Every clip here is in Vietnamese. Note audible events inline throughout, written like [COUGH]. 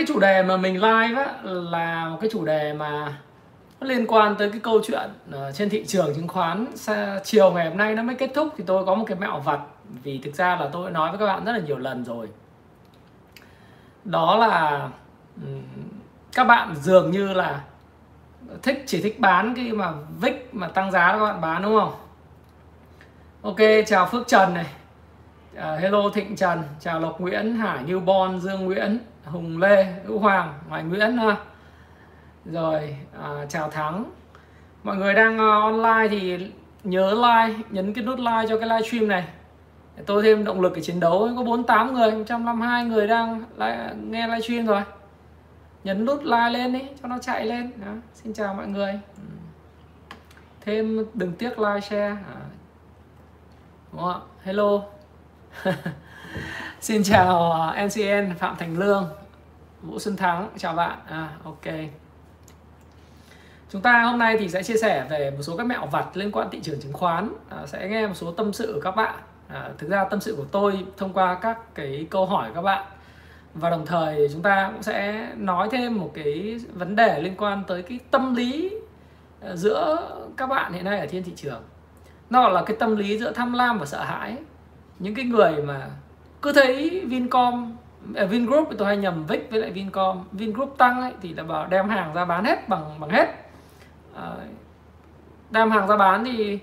Cái chủ đề mà mình live á là một cái chủ đề mà nó liên quan tới cái câu chuyện ờ, trên thị trường chứng khoán. Chiều ngày hôm nay nó mới kết thúc thì tôi có một cái mẹo vặt vì thực ra là tôi nói với các bạn rất là nhiều lần rồi. Đó là các bạn dường như là thích chỉ thích bán cái mà vick mà tăng giá các bạn bán đúng không? Ok chào Phước Trần này. Uh, Hello Thịnh Trần chào Lộc Nguyễn Hải Như Bon Dương Nguyễn. Hùng Lê Hữu Hoàng Hoài Nguyễn ha. Rồi à, chào Thắng. Mọi người đang uh, online thì nhớ like nhấn cái nút like cho cái live stream này. Để tôi thêm động lực để chiến đấu. Có 48 người 152 người đang like, nghe livestream rồi. Nhấn nút like lên đi cho nó chạy lên. Đó. xin chào mọi người. Ừ. Thêm đừng tiếc like share. À. đúng không ạ? Hello. [LAUGHS] [LAUGHS] xin chào ờ, NCN Phạm Thành Lương Vũ Xuân Thắng chào bạn. À ok. Chúng ta hôm nay thì sẽ chia sẻ về một số các mẹo vặt liên quan thị trường chứng khoán. À, sẽ nghe một số tâm sự của các bạn. À, thực ra tâm sự của tôi thông qua các cái câu hỏi của các bạn. Và đồng thời chúng ta cũng sẽ nói thêm một cái vấn đề liên quan tới cái tâm lý ờ, giữa các bạn hiện nay ở trên thị trường. Nó là cái tâm lý giữa tham lam và sợ hãi. Những cái người mà cứ thấy Vincom ở Vingroup tôi hay nhầm Vic với lại Vincom. Vingroup tăng ấy, thì là bảo đem hàng ra bán hết bằng bằng hết. À, đem hàng ra bán thì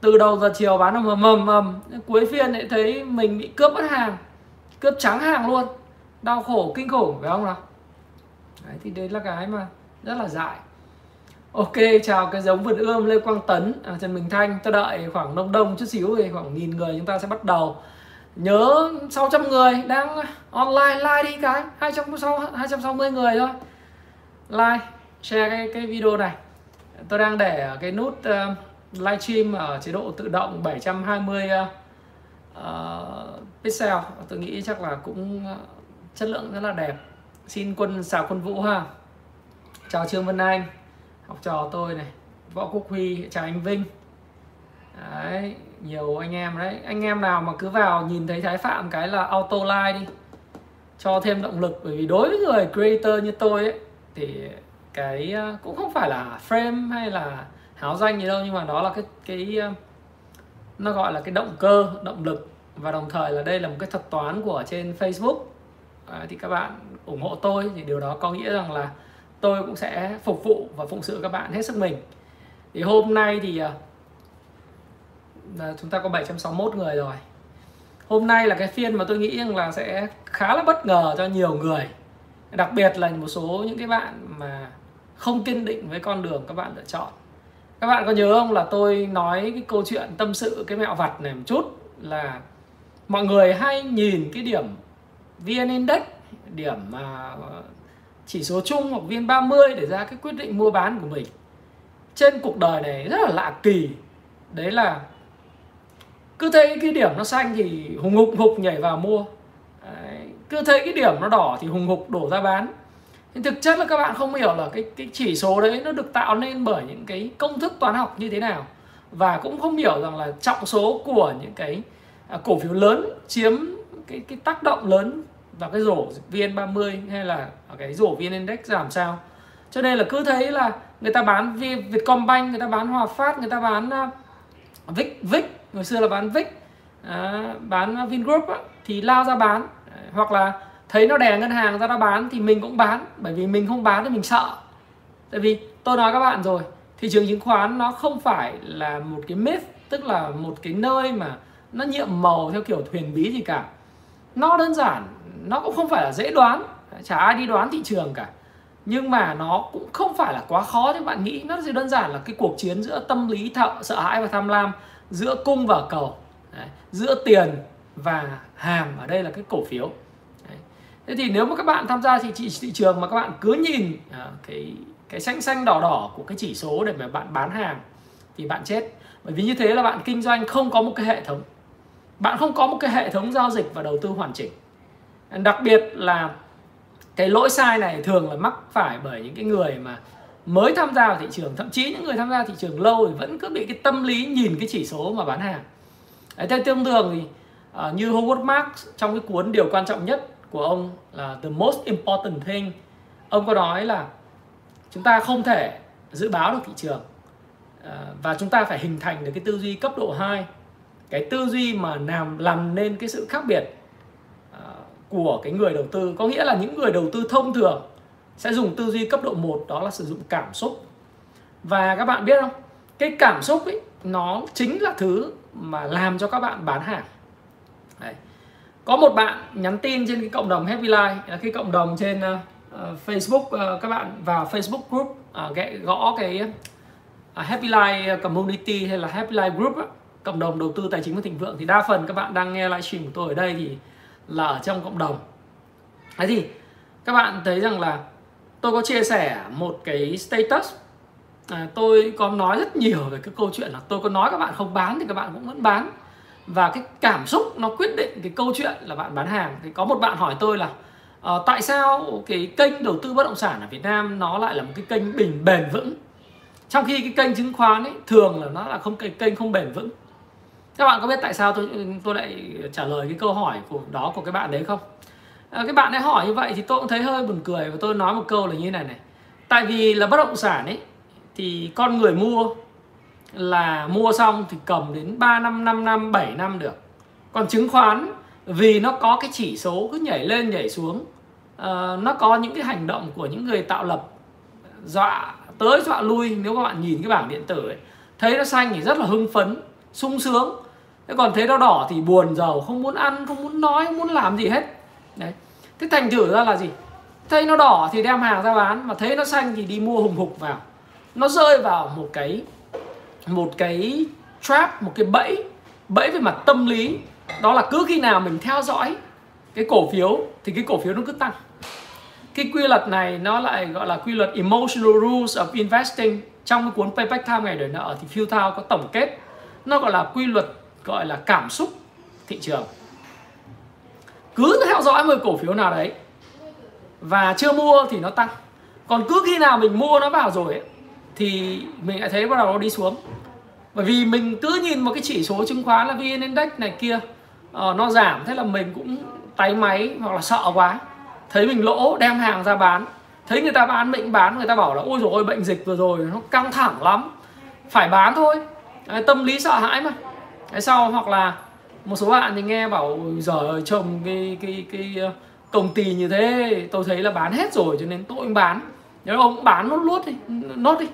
từ đầu giờ chiều bán nó mầm mầm mầm. Cuối phiên lại thấy mình bị cướp mất hàng cướp trắng hàng luôn. Đau khổ kinh khủng phải không nào? Đấy, thì đấy là cái mà rất là dại. Ok chào cái giống vườn ươm lê quang tấn. À, trần bình thanh tôi đợi khoảng đông đông chút xíu thì khoảng nghìn người chúng ta sẽ bắt đầu nhớ 600 người đang online like đi cái 260 260 người thôi. Like share cái cái video này. Tôi đang để cái nút uh, livestream ở chế độ tự động 720 uh, ờ, ờ, pixel. Tôi nghĩ chắc là cũng chất lượng rất là đẹp. Xin quân xào quân vũ ha. Chào trương vân anh học trò tôi này. Võ quốc huy chào anh vinh. Đấy nhiều anh em đấy. Anh em nào mà cứ vào nhìn thấy thái phạm cái là auto like đi. Cho thêm động lực bởi vì đối với người creator như tôi ấy thì cái ờ, cũng không phải là frame hay là háo danh gì đâu nhưng mà đó là cái cái ờ, nó gọi là cái động cơ động lực. Và đồng thời là đây là một cái thuật toán của trên Facebook. À, thì các bạn ủng hộ tôi thì điều đó có nghĩa rằng là tôi cũng sẽ phục vụ và phụng sự các bạn hết sức mình. Thì hôm nay thì ờ, là chúng ta có 761 người rồi. Hôm nay là cái phiên mà tôi nghĩ rằng là sẽ khá là bất ngờ cho nhiều người. Đặc biệt là một số những cái bạn mà không kiên định với con đường các bạn lựa chọn. Các bạn có nhớ không là tôi nói cái câu chuyện tâm sự cái mẹo vặt này một chút? Là mọi người hay nhìn cái điểm VN Index, điểm mà chỉ số chung hoặc viên 30 để ra cái quyết định mua bán của mình. Trên cuộc đời này rất là lạ kỳ. Đấy là cứ thấy cái điểm nó xanh thì hùng hục hục nhảy vào mua. Đấy. cứ thấy cái điểm nó đỏ thì hùng hục đổ ra bán. Nhưng thực chất là các bạn không hiểu là cái cái chỉ số đấy nó được tạo nên bởi những cái công thức toán học như thế nào. Và cũng không hiểu rằng là trọng số của những cái à, cổ phiếu lớn chiếm cái cái tác động lớn vào cái rổ VN30 hay là cái rổ VN Index giảm sao. Cho nên là cứ thấy là người ta bán Vietcombank, người ta bán Hòa Phát, người ta bán à, Vic Vic ngày xưa là bán VIX à, bán Vingroup á, thì lao ra bán. Hoặc là thấy nó đè ngân hàng ra nó bán thì mình cũng bán bởi vì mình không bán thì mình sợ. Tại vì tôi nói các bạn rồi thị trường chứng khoán nó không phải là một cái myth tức là một cái nơi mà nó nhiệm màu theo kiểu thuyền bí gì cả. Nó đơn giản nó cũng không phải là dễ đoán chả ai đi đoán thị trường cả. Nhưng mà nó cũng không phải là quá khó như bạn nghĩ nó chỉ đơn giản là cái cuộc chiến giữa tâm lý thợ sợ hãi và tham lam giữa cung và cầu Đấy. giữa tiền và hàm ở đây là cái cổ phiếu Đấy. thế thì nếu mà các bạn tham gia thị, thị, thị trường mà các bạn cứ nhìn à, cái cái xanh xanh đỏ đỏ của cái chỉ số để mà bạn bán hàng thì bạn chết bởi vì như thế là bạn kinh doanh không có một cái hệ thống bạn không có một cái hệ thống giao dịch và đầu tư hoàn chỉnh đặc biệt là cái lỗi sai này thường là mắc phải bởi những cái người mà mới tham gia vào thị trường thậm chí những người tham gia thị trường lâu thì vẫn cứ bị cái tâm lý nhìn cái chỉ số mà bán hàng. Đấy, theo tương thường thì uh, như Howard Marks trong cái cuốn điều quan trọng nhất của ông là the most important thing ông có nói là chúng ta không thể dự báo được thị trường uh, và chúng ta phải hình thành được cái tư duy cấp độ 2 cái tư duy mà làm làm nên cái sự khác biệt uh, của cái người đầu tư. Có nghĩa là những người đầu tư thông thường sẽ dùng tư duy cấp độ 1 đó là sử dụng cảm xúc. Và các bạn biết không? Cái cảm xúc ấy nó chính là thứ mà làm cho các bạn bán hàng. Đấy. có một bạn nhắn tin trên cái cộng đồng Happy Life là cái cộng đồng trên uh, Facebook uh, các bạn vào Facebook group uh, gõ cái uh, Happy Life Community hay là Happy Life Group uh, cộng đồng đầu tư tài chính và thịnh vượng. Thì đa phần các bạn đang nghe livestream của tôi ở đây thì là ở trong cộng đồng. Thế thì các bạn thấy rằng là tôi có chia sẻ một cái status. À, tôi có nói rất nhiều về cái câu chuyện là tôi có nói các bạn không bán thì các bạn cũng vẫn bán. Và cái cảm xúc nó quyết định cái câu chuyện là bạn bán hàng. Thì có một bạn hỏi tôi là uh, tại sao cái kênh đầu tư bất động sản ở Việt Nam nó lại là một cái kênh bình bền vững? Trong khi cái kênh chứng khoán ấy thường là nó là không kênh kênh không bền vững. Các bạn có biết tại sao tôi tôi lại trả lời cái câu hỏi của đó của cái bạn đấy không? À, cái bạn ấy hỏi như vậy thì tôi cũng thấy hơi buồn cười và tôi nói một câu là như này này. Tại vì là bất động sản ấy thì con người mua là mua xong thì cầm đến 3 năm 5 năm 7 năm được. Còn chứng khoán vì nó có cái chỉ số cứ nhảy lên nhảy xuống uh, nó có những cái hành động của những người tạo lập dọa tới dọa lui. Nếu các bạn nhìn cái bảng điện tử ấy thấy nó xanh thì rất là hưng phấn sung sướng. Thế còn thấy nó đỏ thì buồn giàu không muốn ăn không muốn nói không muốn làm gì hết đấy. Thế thành thử ra là gì? Thấy nó đỏ thì đem hàng ra bán, mà thấy nó xanh thì đi mua hùng hục vào. Nó rơi vào một cái một cái trap, một cái bẫy bẫy về mặt tâm lý. Đó là cứ khi nào mình theo dõi cái cổ phiếu thì cái cổ phiếu nó cứ tăng. Cái quy luật này nó lại gọi là quy luật emotional rules of investing. Trong cái cuốn payback time ngày đời nợ thì Phil Thao có tổng kết. Nó gọi là quy luật gọi là cảm xúc thị trường cứ theo dõi một cổ phiếu nào đấy và chưa mua thì nó tăng. Còn cứ khi nào mình mua nó vào rồi ấy, thì mình lại thấy bắt đầu nó đi xuống. Bởi vì mình cứ nhìn một cái chỉ số chứng khoán là vn index này kia uh, nó giảm thế là mình cũng tay máy hoặc là sợ quá. Thấy mình lỗ đem hàng ra bán. Thấy người ta bán mình bán người ta bảo là ôi rồi bệnh dịch vừa rồi nó căng thẳng lắm. Phải bán thôi. Đấy, tâm lý sợ hãi mà. Đấy, sau hoặc là một số bạn thì nghe bảo giờ trồng cái cái cái ờ, công ty như thế tôi thấy là bán hết rồi cho nên tôi cũng bán. Nếu ông bán nốt luôn đi nốt đi.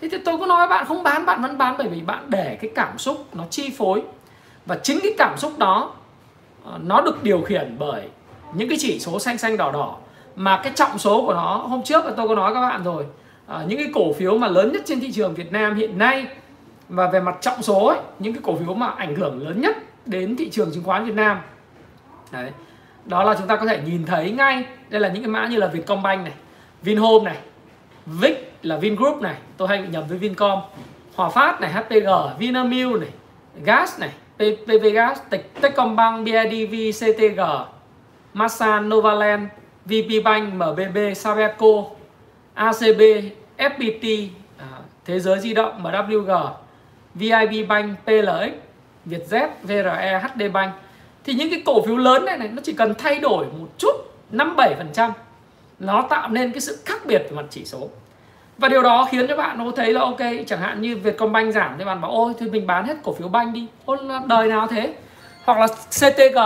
Thế thì tôi có nói bạn không bán bạn vẫn bán bởi vì bạn để cái cảm xúc nó chi phối. Và chính cái cảm xúc đó ờ, nó được điều khiển bởi những cái chỉ số xanh xanh đỏ đỏ. Mà cái trọng số của nó hôm trước là tôi có nói các bạn rồi à, những cái cổ phiếu mà lớn nhất trên thị trường Việt Nam hiện nay và về mặt trọng số ấy, những cái cổ phiếu mà ảnh hưởng lớn nhất đến thị trường chứng khoán Việt Nam. Đấy. Đó là chúng ta có thể nhìn thấy ngay. Đây là những cái mã như là Vietcombank này, Vinhome này, Vic là Vingroup này. Tôi hay bị nhầm với Vincom. Hòa Phát này HPG Vinamilk này, Gas này PV Gas Techcombank BIDV CTG Masan, Novaland VP Bank MBB Sabeco ACB FPT à, Thế giới di động MWG VIB Bank PLX Vietjet VRE HD Bank. Thì những cái cổ phiếu lớn này này, nó chỉ cần thay đổi một chút 5 7% nó tạo nên cái sự khác biệt về mặt chỉ số. Và điều đó khiến cho bạn nó thấy là ok, chẳng hạn như Vietcombank giảm thì bạn bảo, ôi thì mình bán hết cổ phiếu banh đi. Ôi đời nào thế? Hoặc là CTG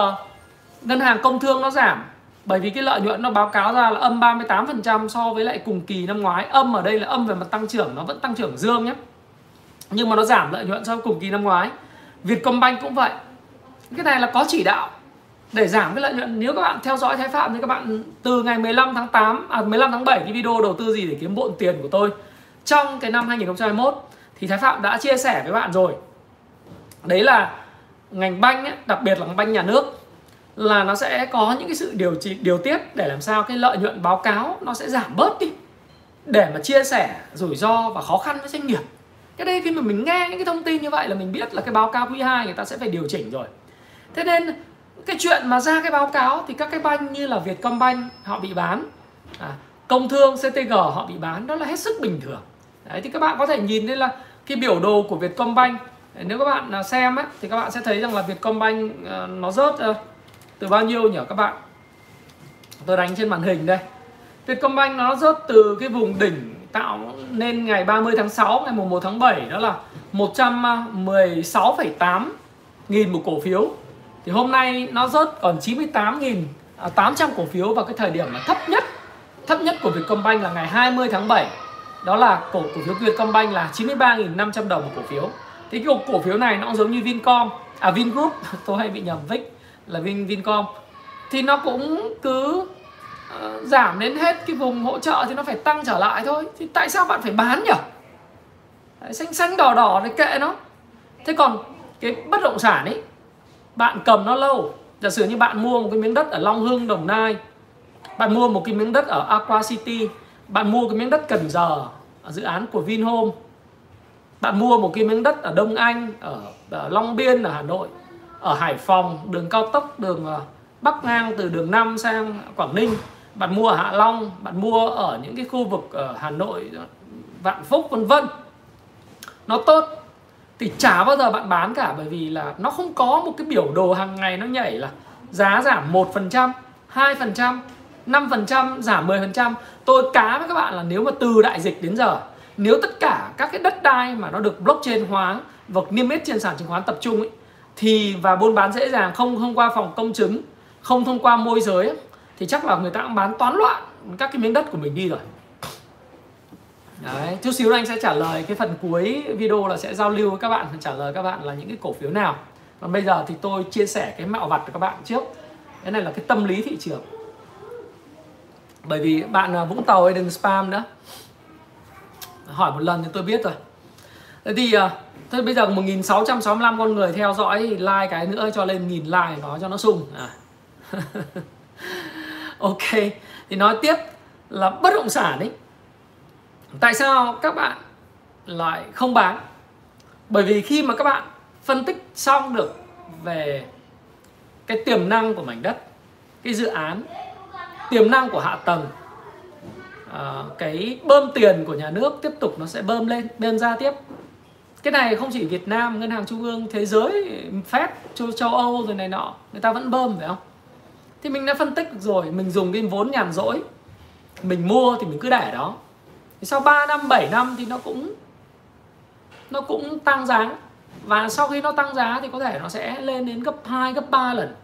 ngân hàng công thương nó giảm, bởi vì cái lợi nhuận nó báo cáo ra là âm 38% so với lại cùng kỳ năm ngoái. Âm ở đây là âm về mặt tăng trưởng, nó vẫn tăng trưởng dương nhé. Nhưng mà nó giảm lợi nhuận so với cùng kỳ năm ngoái. Vietcombank cũng vậy. Cái này là có chỉ đạo để giảm cái lợi nhuận. Nếu các bạn theo dõi Thái Phạm thì các bạn từ ngày 15 tháng 8 à 15 tháng 7 cái video đầu tư gì để kiếm bộn tiền của tôi. Trong cái năm 2021 thì Thái Phạm đã chia sẻ với bạn rồi. Đấy là ngành banh ấy, đặc biệt là ngành banh nhà nước là nó sẽ có những cái sự điều trị, điều tiết để làm sao cái lợi nhuận báo cáo nó sẽ giảm bớt đi. Để mà chia sẻ rủi ro và khó khăn với doanh nghiệp cái đây khi mà mình nghe những cái thông tin như vậy là mình biết là cái báo cáo quý 2 người ta sẽ phải điều chỉnh rồi. Thế nên cái chuyện mà ra cái báo cáo thì các cái banh như là Vietcombank họ bị bán à, công thương CTG họ bị bán đó là hết sức bình thường. Đấy thì các bạn có thể nhìn thấy là cái biểu đồ của Vietcombank nếu các bạn à, xem ấy, thì các bạn sẽ thấy rằng là Vietcombank à, nó rớt à, từ bao nhiêu nhỉ các bạn? Tôi đánh trên màn hình đây. Vietcombank nó rớt từ cái vùng đỉnh tạo nên ngày 30 tháng 6 ngày mùng 1 tháng 7 đó là 116,8 nghìn một cổ phiếu. Thì hôm nay nó rớt còn 98 nghìn à, 800 cổ phiếu vào cái thời điểm mà thấp nhất thấp nhất của Vietcombank là ngày 20 tháng 7 đó là cổ cổ phiếu Vietcombank là 93.500 đồng một cổ phiếu. Thì cái cổ phiếu này nó cũng giống như Vincom à Vingroup [LAUGHS] tôi hay bị nhầm Vic là Vin Vincom. Thì nó cũng cứ uh, giảm đến hết cái vùng hỗ trợ thì nó phải tăng trở lại thôi. Thì tại sao bạn phải bán nhỉ? Đấy, xanh xanh đỏ đỏ thì kệ nó. Thế còn cái bất động sản ấy bạn cầm nó lâu. Giả sử như bạn mua một cái miếng đất ở Long Hưng Đồng Nai bạn mua một cái miếng đất ở Aqua City bạn mua cái miếng đất Cần Giờ ở dự án của Vinhome bạn mua một cái miếng đất ở Đông Anh ở, ở Long Biên ở Hà Nội ở Hải Phòng đường cao tốc đường ờ, bắc ngang từ đường 5 sang Quảng Ninh bạn mua ở Hạ Long bạn mua ở những cái khu vực ở Hà Nội Vạn Phúc vân vân nó tốt thì chả bao giờ bạn bán cả bởi vì là nó không có một cái biểu đồ hàng ngày nó nhảy là giá giảm 1%, 2%, 5%, giảm 10%. Tôi cá với các bạn là nếu mà từ đại dịch đến giờ nếu tất cả các cái đất đai mà nó được blockchain hóa và niêm yết trên sàn chứng khoán tập trung ấy, thì và buôn bán dễ dàng không thông qua phòng công chứng không thông qua môi giới thì chắc là người ta cũng bán toán loạn các cái miếng đất của mình đi rồi. Đấy, chút xíu anh sẽ trả lời cái phần cuối video là sẽ giao lưu với các bạn trả lời các bạn là những cái cổ phiếu nào. Còn bây giờ thì tôi chia sẻ cái mạo vặt cho các bạn trước. Cái này là cái tâm lý thị trường. Bởi vì bạn à, Vũng Tàu ấy đừng spam nữa. Hỏi một lần thì tôi biết rồi. Thế thì à, Thế bây giờ 1665 con người theo dõi thì like cái nữa cho lên nghìn like nó cho nó sung. À. [LAUGHS] ok thì nói tiếp là bất động sản ấy. Tại sao các bạn lại không bán? Bởi vì khi mà các bạn phân tích xong được về cái tiềm năng của mảnh đất cái dự án tiềm năng của hạ tầng à, cái bơm tiền của nhà nước tiếp tục nó sẽ bơm lên bơm ra tiếp. Cái này không chỉ Việt Nam ngân hàng trung ương thế giới Fed châu, châu Âu rồi này nọ người ta vẫn bơm phải không? Thì mình đã phân tích rồi mình dùng cái vốn nhàn rỗi. Mình mua thì mình cứ để đó. Thì sau 3 năm 7 năm thì nó cũng nó cũng tăng giá. Và sau khi nó tăng giá thì có thể nó sẽ lên đến gấp 2 gấp 3 lần.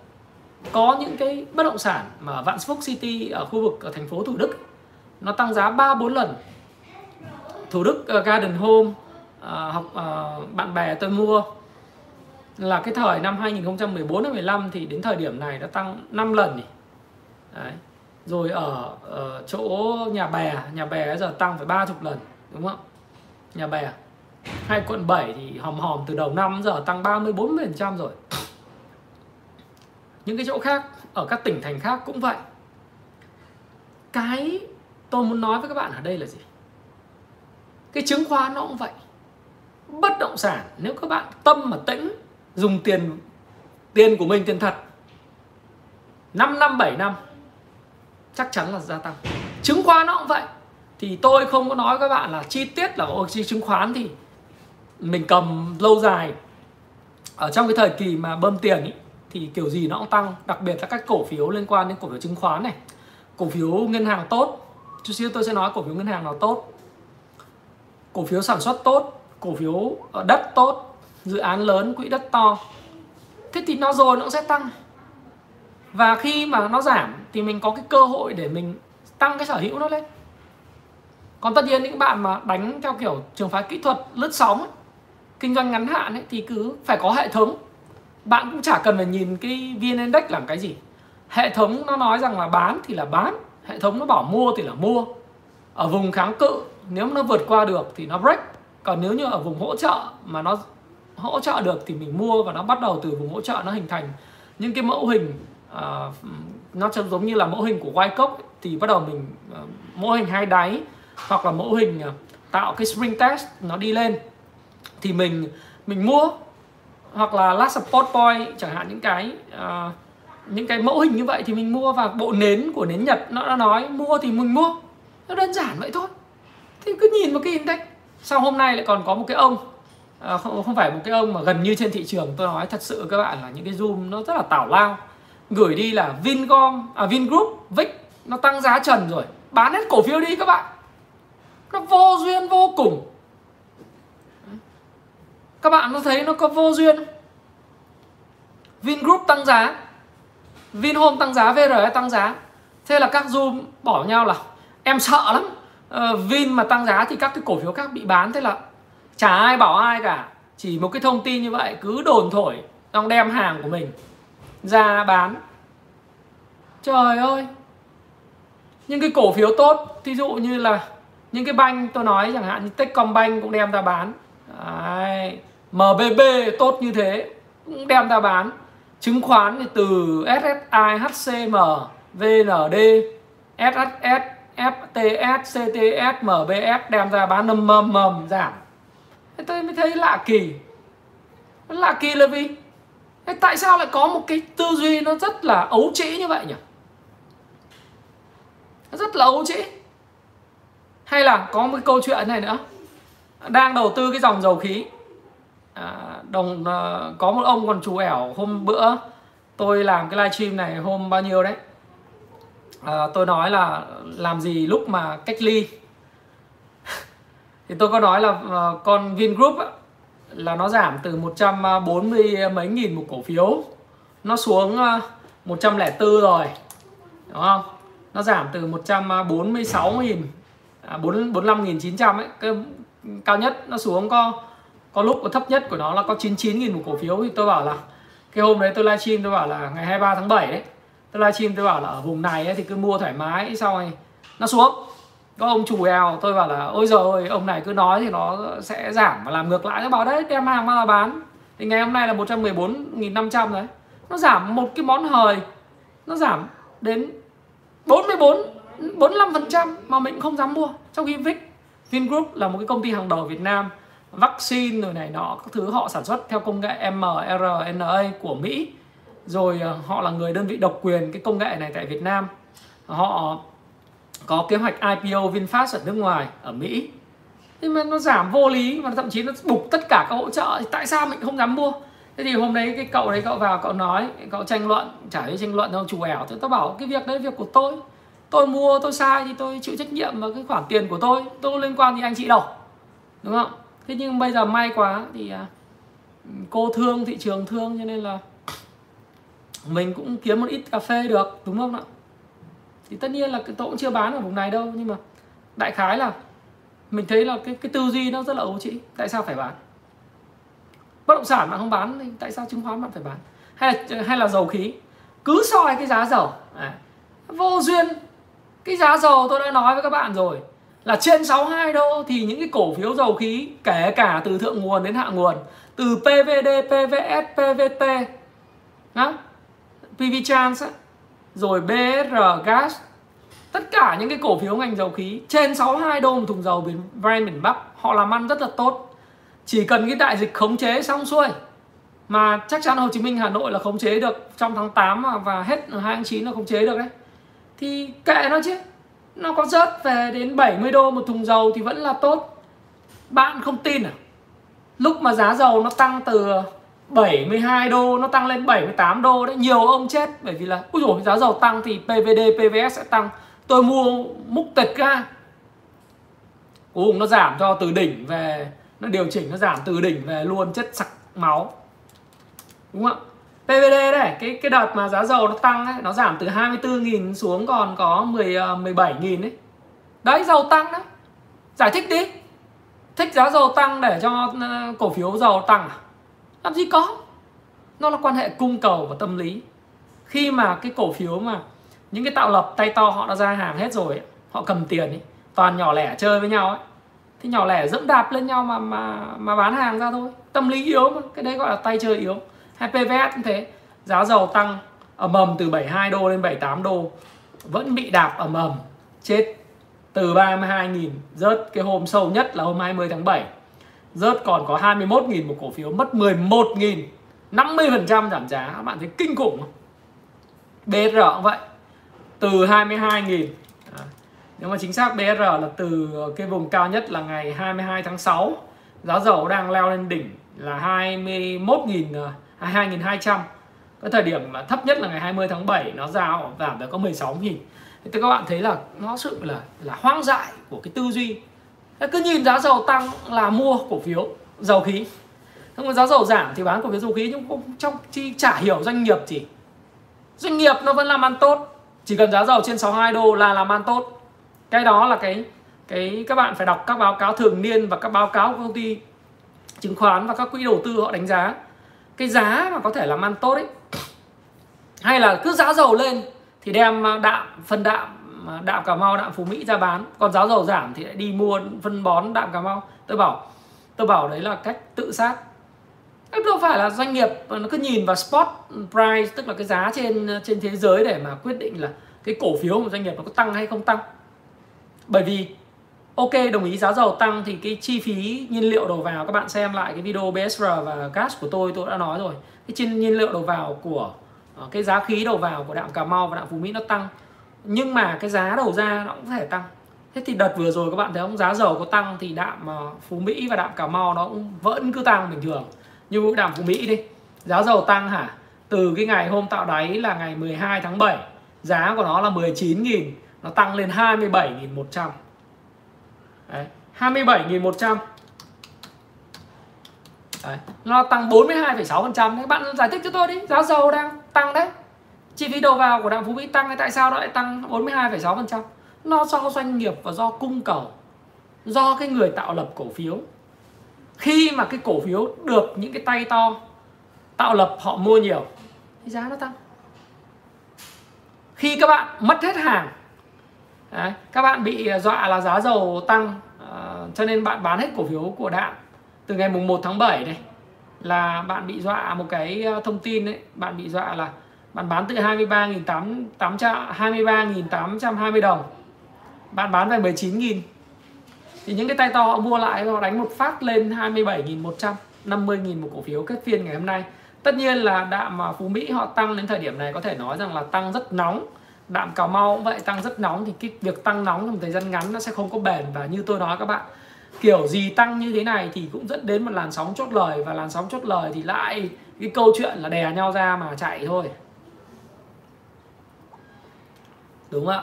Có những cái bất động sản mà Vạn Phúc City ở khu vực ở thành phố Thủ Đức nó tăng giá 3 4 lần. Thủ Đức ờ, Garden Home uh, học uh, bạn bè tôi mua là cái thời năm 2014 đến 15 thì đến thời điểm này nó tăng 5 lần nhỉ. Đấy. Rồi ở, ở chỗ nhà bè, nhà bè giờ tăng phải 30 lần, đúng không? Nhà bè. Hai quận 7 thì hòm hòm từ đầu năm giờ tăng 30 40% rồi. Những cái chỗ khác ở các tỉnh thành khác cũng vậy. Cái tôi muốn nói với các bạn ở đây là gì? Cái chứng khoán nó cũng vậy bất động sản nếu các bạn tâm mà tĩnh dùng tiền tiền của mình tiền thật. 5 năm 7 năm chắc chắn là gia tăng. Chứng khoán nó cũng vậy. Thì tôi không có nói các bạn là chi tiết là ôi chứng khoán thì mình cầm lâu dài. Ở trong cái thời kỳ mà bơm tiền ý, thì kiểu gì nó cũng tăng đặc biệt là các cổ phiếu liên quan đến cổ phiếu chứng khoán này. Cổ phiếu ngân hàng tốt. Chút xíu tôi sẽ nói cổ phiếu ngân hàng nào tốt. Cổ phiếu sản xuất tốt cổ phiếu ờ, đất tốt dự án lớn quỹ đất to. Thế thì nó rồi nó cũng sẽ tăng. Và khi mà nó giảm thì mình có cái cơ hội để mình tăng cái sở hữu nó lên. Còn tất nhiên những bạn mà đánh theo kiểu trường phái kỹ thuật lướt sóng ấy, kinh doanh ngắn hạn ấy, thì cứ phải có hệ thống. Bạn cũng chả cần phải nhìn cái vn index làm cái gì. Hệ thống nó nói rằng là bán thì là bán hệ thống nó bảo mua thì là mua. Ở vùng kháng cự nếu nó vượt qua được thì nó break. Còn nếu như ở vùng hỗ trợ mà nó hỗ trợ được thì mình mua và nó bắt đầu từ vùng hỗ trợ nó hình thành những cái mẫu hình uh, nó giống như là mẫu hình của Wyckoff thì bắt đầu mình uh, mẫu hình hai đáy hoặc là mẫu hình uh, tạo cái spring test nó đi lên. Thì mình mình mua hoặc là last support point chẳng hạn những cái uh, những cái mẫu hình như vậy thì mình mua và bộ nến của nến Nhật nó đã nói mua thì mình mua. Nó đơn giản vậy thôi. Thì cứ nhìn một cái index. Sau hôm nay lại còn có một cái ông à, không, không phải một cái ông mà gần như trên thị trường tôi nói thật sự các bạn là những cái zoom nó rất là tảo lao. Gửi đi là Vincom à Vingroup Vic nó tăng giá trần rồi. Bán hết cổ phiếu đi các bạn. Nó vô duyên vô cùng. Các bạn có thấy nó có vô duyên Vingroup tăng giá. Vinhome tăng giá vr tăng giá. Thế là các zoom bỏ nhau là em sợ lắm. Uh, Vin mà tăng giá thì các cái cổ phiếu khác bị bán. Thế là chả ai bảo ai cả. Chỉ một cái thông tin như vậy cứ đồn thổi xong đem hàng của mình ra bán. Trời ơi! Những cái cổ phiếu tốt thí dụ như là những cái banh tôi nói chẳng hạn như Techcombank cũng đem ra bán. Đấy. MBB tốt như thế cũng đem ra bán. Chứng khoán thì từ SSI, HCM, VND, SHS, FTS, CTS, MBS đem ra bán mầm mầm giảm thế tôi mới thấy lạ kỳ. Lạ kỳ là vì thế tại sao lại có một cái tư duy nó rất là ấu trĩ như vậy nhỉ? Rất là ấu trĩ. Hay là có một câu chuyện này nữa. Đang đầu tư cái dòng dầu khí. À, đồng à, có một ông còn chủ ẻo hôm bữa tôi làm cái livestream này hôm bao nhiêu đấy. À, tôi nói là làm gì lúc mà cách ly thì tôi có nói là uh, con Vingroup á, là nó giảm từ 140 ờ, mấy nghìn một cổ phiếu. Nó xuống ờ, uh, 104 rồi đúng không? Nó giảm từ 146 nghìn à, 45 nghìn 900 ấy cái cao nhất nó xuống có có lúc có thấp nhất của nó là có 99 nghìn một cổ phiếu. Thì tôi bảo là cái hôm đấy tôi livestream tôi bảo là ngày 23 tháng 7 đấy tôi livestream tôi bảo là ở vùng này ấy, thì cứ mua thoải mái xong rồi nó xuống có ông chủ eo, tôi bảo là, ôi giời ơi, ông này cứ nói thì nó sẽ giảm và làm ngược lại. Nó bảo, đấy, đem hàng mà bán. Thì ngày hôm nay là 114.500 đấy. Nó giảm một cái món hời. Nó giảm đến 44 45% mà mình không dám mua. Trong khi Vic, Vingroup là một cái công ty hàng đầu Việt Nam, vaccine rồi này nọ, các thứ họ sản xuất theo công nghệ mRNA của Mỹ. Rồi ờ, họ là người đơn vị độc quyền cái công nghệ này tại Việt Nam. Họ có kế hoạch IPO VinFast ở nước ngoài, ở Mỹ. Nhưng mà nó giảm vô lý và thậm chí nó bục tất cả các hỗ trợ. Thì tại sao mình không dám mua? Thế thì hôm đấy cái cậu đấy cậu vào, cậu nói, cậu tranh luận, chả thấy tranh luận đâu, chủ ẻo. Thì tao bảo cái việc đấy việc của tôi. Tôi mua, tôi sai thì tôi chịu trách nhiệm vào cái khoản tiền của tôi. Tôi liên quan thì anh chị đâu. Đúng không? Thế nhưng bây giờ may quá thì à, cô thương, thị trường thương cho nên là mình cũng kiếm một ít cà phê được, đúng không ạ? Thì tất nhiên là tôi cũng chưa bán ở vùng này đâu nhưng mà đại khái là mình thấy là cái cái tư duy nó rất là ấu trĩ. Tại sao phải bán? Bất động sản bạn không bán thì tại sao chứng khoán bạn phải bán? Hay là hay là dầu khí? Cứ soi cái giá dầu. À, vô duyên. Cái giá dầu tôi đã nói với các bạn rồi là trên 62 đô thì những cái cổ phiếu dầu khí kể cả từ thượng nguồn đến hạ nguồn từ PVD, PVS, PVT đó, PV Trans rồi BR Gas. Tất cả những cái cổ phiếu ngành dầu khí trên 62 đô một thùng dầu biển Brent biển Bắc, họ làm ăn rất là tốt. Chỉ cần cái đại dịch khống chế xong xuôi, mà chắc chắn Hồ Chí Minh, Hà Nội là khống chế được trong tháng 8 và hết hai tháng 9 là khống chế được đấy. Thì kệ nó chứ, nó có rớt về đến 70 đô một thùng dầu thì vẫn là tốt. Bạn không tin à? Lúc mà giá dầu nó tăng từ 72 đô nó tăng lên 78 đô đấy nhiều ông chết bởi vì là ui dồi giá dầu tăng thì PVD PVS sẽ tăng. Tôi mua múc tịch ra cuối cùng nó giảm cho từ đỉnh về nó điều chỉnh nó giảm từ đỉnh về luôn chất sặc máu. Đúng không ạ? PVD đây cái cái đợt mà giá dầu nó tăng ấy, nó giảm từ 24.000 xuống còn có 10 17.000 ờ, ấy. Đấy dầu tăng đấy. Giải thích đi. Thích giá dầu tăng để cho ờ, cổ phiếu dầu tăng à? Làm gì có. Nó là quan hệ cung cầu và tâm lý. Khi mà cái cổ phiếu mà những cái tạo lập tay to họ đã ra hàng hết rồi họ cầm tiền ấy, toàn nhỏ lẻ chơi với nhau ấy. Thì nhỏ lẻ dẫm đạp lên nhau mà mà mà bán hàng ra thôi. Tâm lý yếu mà cái đấy gọi là tay chơi yếu. Hay PVS cũng thế. Giá dầu tăng ầm ầm từ 72 đô lên 78 đô. Vẫn bị đạp ầm ầm. Chết từ 32.000 rớt cái hôm sâu nhất là hôm 20 tháng 7 rớt còn có 21.000 một cổ phiếu mất 11.000 50% giảm giá. Các bạn thấy kinh khủng không? BR cũng vậy. Từ 22.000 nhưng mà chính xác BR là từ cái vùng cao nhất là ngày 22 tháng 6 giá dầu đang leo lên đỉnh là 21.000 22.200 à, cái thời điểm mà thấp nhất là ngày 20 tháng 7 nó giao giảm được có 16.000 thì các bạn thấy là nó sự là là hoang dại của cái tư duy cứ nhìn giá dầu tăng là mua cổ phiếu dầu khí. Không có giá dầu giảm thì bán cổ phiếu dầu khí nhưng cũng trong chi chả hiểu doanh nghiệp gì. Doanh nghiệp nó vẫn làm ăn tốt. Chỉ cần giá dầu trên 62 đô là làm ăn tốt. Cái đó là cái cái các bạn phải đọc các báo cáo thường niên và các báo cáo của công ty chứng khoán và các quỹ đầu tư họ đánh giá. Cái giá mà có thể làm ăn tốt ấy. Hay là cứ giá dầu lên thì đem đạm, phân đạm đạm cà mau, đạm phú mỹ ra bán. Còn giá dầu giảm thì lại đi mua phân bón đạm cà mau. Tôi bảo tôi bảo đấy là cách tự sát. Đâu phải là doanh nghiệp nó cứ nhìn vào spot price, tức là cái giá trên trên thế giới để mà quyết định là cái cổ phiếu của doanh nghiệp nó có tăng hay không tăng. Bởi vì, ok, đồng ý giá dầu tăng thì cái chi phí nhiên liệu đầu vào, các bạn xem lại cái video BSR và gas của tôi tôi đã nói rồi. Cái trên nhiên liệu đầu vào của ờ, cái giá khí đầu vào của đạm Cà Mau và đạm Phú Mỹ nó tăng nhưng mà cái giá đầu ra nó cũng có thể tăng. Thế thì đợt vừa rồi các bạn thấy không? Giá dầu có tăng thì đạm ờ, Phú Mỹ và đạm Cà Mau nó cũng vẫn cứ tăng bình thường. Như đạm Phú Mỹ đi. Giá dầu tăng hả? Từ cái ngày hôm tạo đáy là ngày 12 tháng 7 giá của nó là 19.000 nó tăng lên 27.100 Đấy, 27.100 Đấy, nó tăng 42,6% các bạn giải thích cho tôi đi. Giá dầu đang tăng đấy chi phí đầu vào của đạm phú mỹ tăng thì tại sao nó lại tăng 42,6% nó do doanh nghiệp và do cung cầu do cái người tạo lập cổ phiếu. Khi mà cái cổ phiếu được những cái tay to tạo lập họ mua nhiều thì giá nó tăng. Khi các bạn mất hết hàng Đấy, các bạn bị à, dọa là giá dầu tăng uh, cho nên bạn bán hết cổ phiếu của đạm từ ngày mùng 1 tháng 7 này là bạn bị dọa một cái à, thông tin đấy bạn bị dọa là bạn bán từ 23.800 23.820 đồng. Bạn bán về 19.000 thì những cái tay to họ mua lại, họ đánh một phát lên 27.100 50.000 một cổ phiếu kết phiên ngày hôm nay. Tất nhiên là đạm mà Phú Mỹ họ tăng đến thời điểm này có thể nói rằng là tăng rất nóng. Đạm Cà Mau cũng vậy, tăng rất nóng thì cái việc tăng nóng trong thời gian ngắn nó sẽ không có bền. Và như tôi nói các bạn, kiểu gì tăng như thế này thì cũng dẫn đến một làn sóng chốt lời. Và làn sóng chốt lời thì lại cái câu chuyện là đè nhau ra mà chạy thôi đúng không ạ?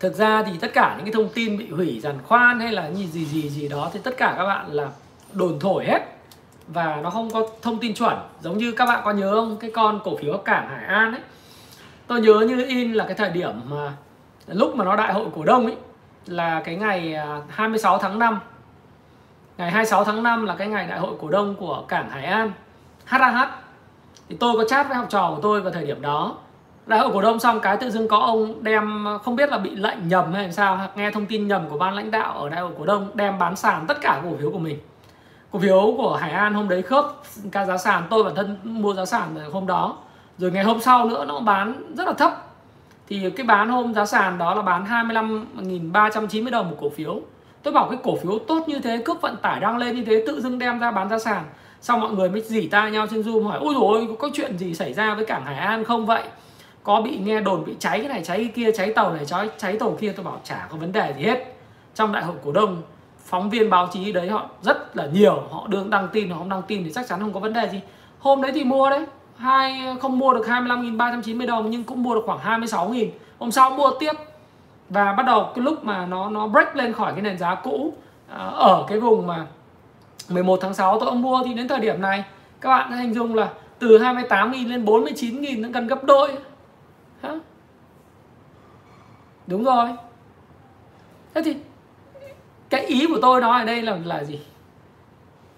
Thực ra thì tất cả những cái thông tin bị hủy giàn khoan hay là gì gì gì gì đó thì tất cả các bạn là đồn thổi hết. Và nó không có thông tin chuẩn. Giống như các bạn có nhớ không? Cái con cổ phiếu cảng Hải An ấy. Tôi nhớ như in là cái thời điểm mà lúc mà nó đại hội cổ đông ấy, là cái ngày à, 26 tháng 5 ngày 26 tháng 5 là cái ngày đại hội cổ đông của cảng Hải An HAH thì tôi có chat với học trò của tôi vào thời điểm đó đại hội cổ đông xong cái tự dưng có ông đem, không biết là bị lệnh nhầm hay sao hoặc nghe thông tin nhầm của ban lãnh đạo ở đại hội cổ đông đem bán sàn tất cả cổ phiếu của mình. Cổ phiếu của Hải An hôm đấy khớp ca giá sàn, tôi bản thân mua giá sàn hôm đó. Rồi ngày hôm sau nữa nó bán rất là thấp. Thì cái bán hôm giá sàn đó là bán 25.390 đồng một cổ phiếu. Tôi bảo cái cổ phiếu tốt như thế cướp vận tải đang lên như thế, tự dưng đem ra bán giá sàn. Xong mọi người mới dỉ tai nhau trên zoom hỏi, ôi rồi có chuyện gì xảy ra với cảng Hải An không vậy? Có bị nghe đồn bị cháy cái này, cháy cái kia, cháy tàu này, cháy cháy tàu kia, tôi bảo chả có vấn đề gì hết. Trong đại hội cổ đông, phóng viên báo chí đấy họ rất là nhiều, họ đương đăng tin, họ không đăng tin thì chắc chắn không có vấn đề gì. Hôm đấy thì mua đấy, hai, không mua được 25.390 đồng nhưng cũng mua được khoảng 26.000 hôm sau mua tiếp. Và bắt đầu cái lúc mà nó nó break lên khỏi cái nền giá cũ à, ở cái vùng mà 11 tháng 6 tôi mua thì đến thời điểm này, các bạn hình dung là từ 28.000 lên 49.000 nó gần gấp đôi. Hả? đúng rồi. Thế thì cái ý của tôi nói ở đây là là gì?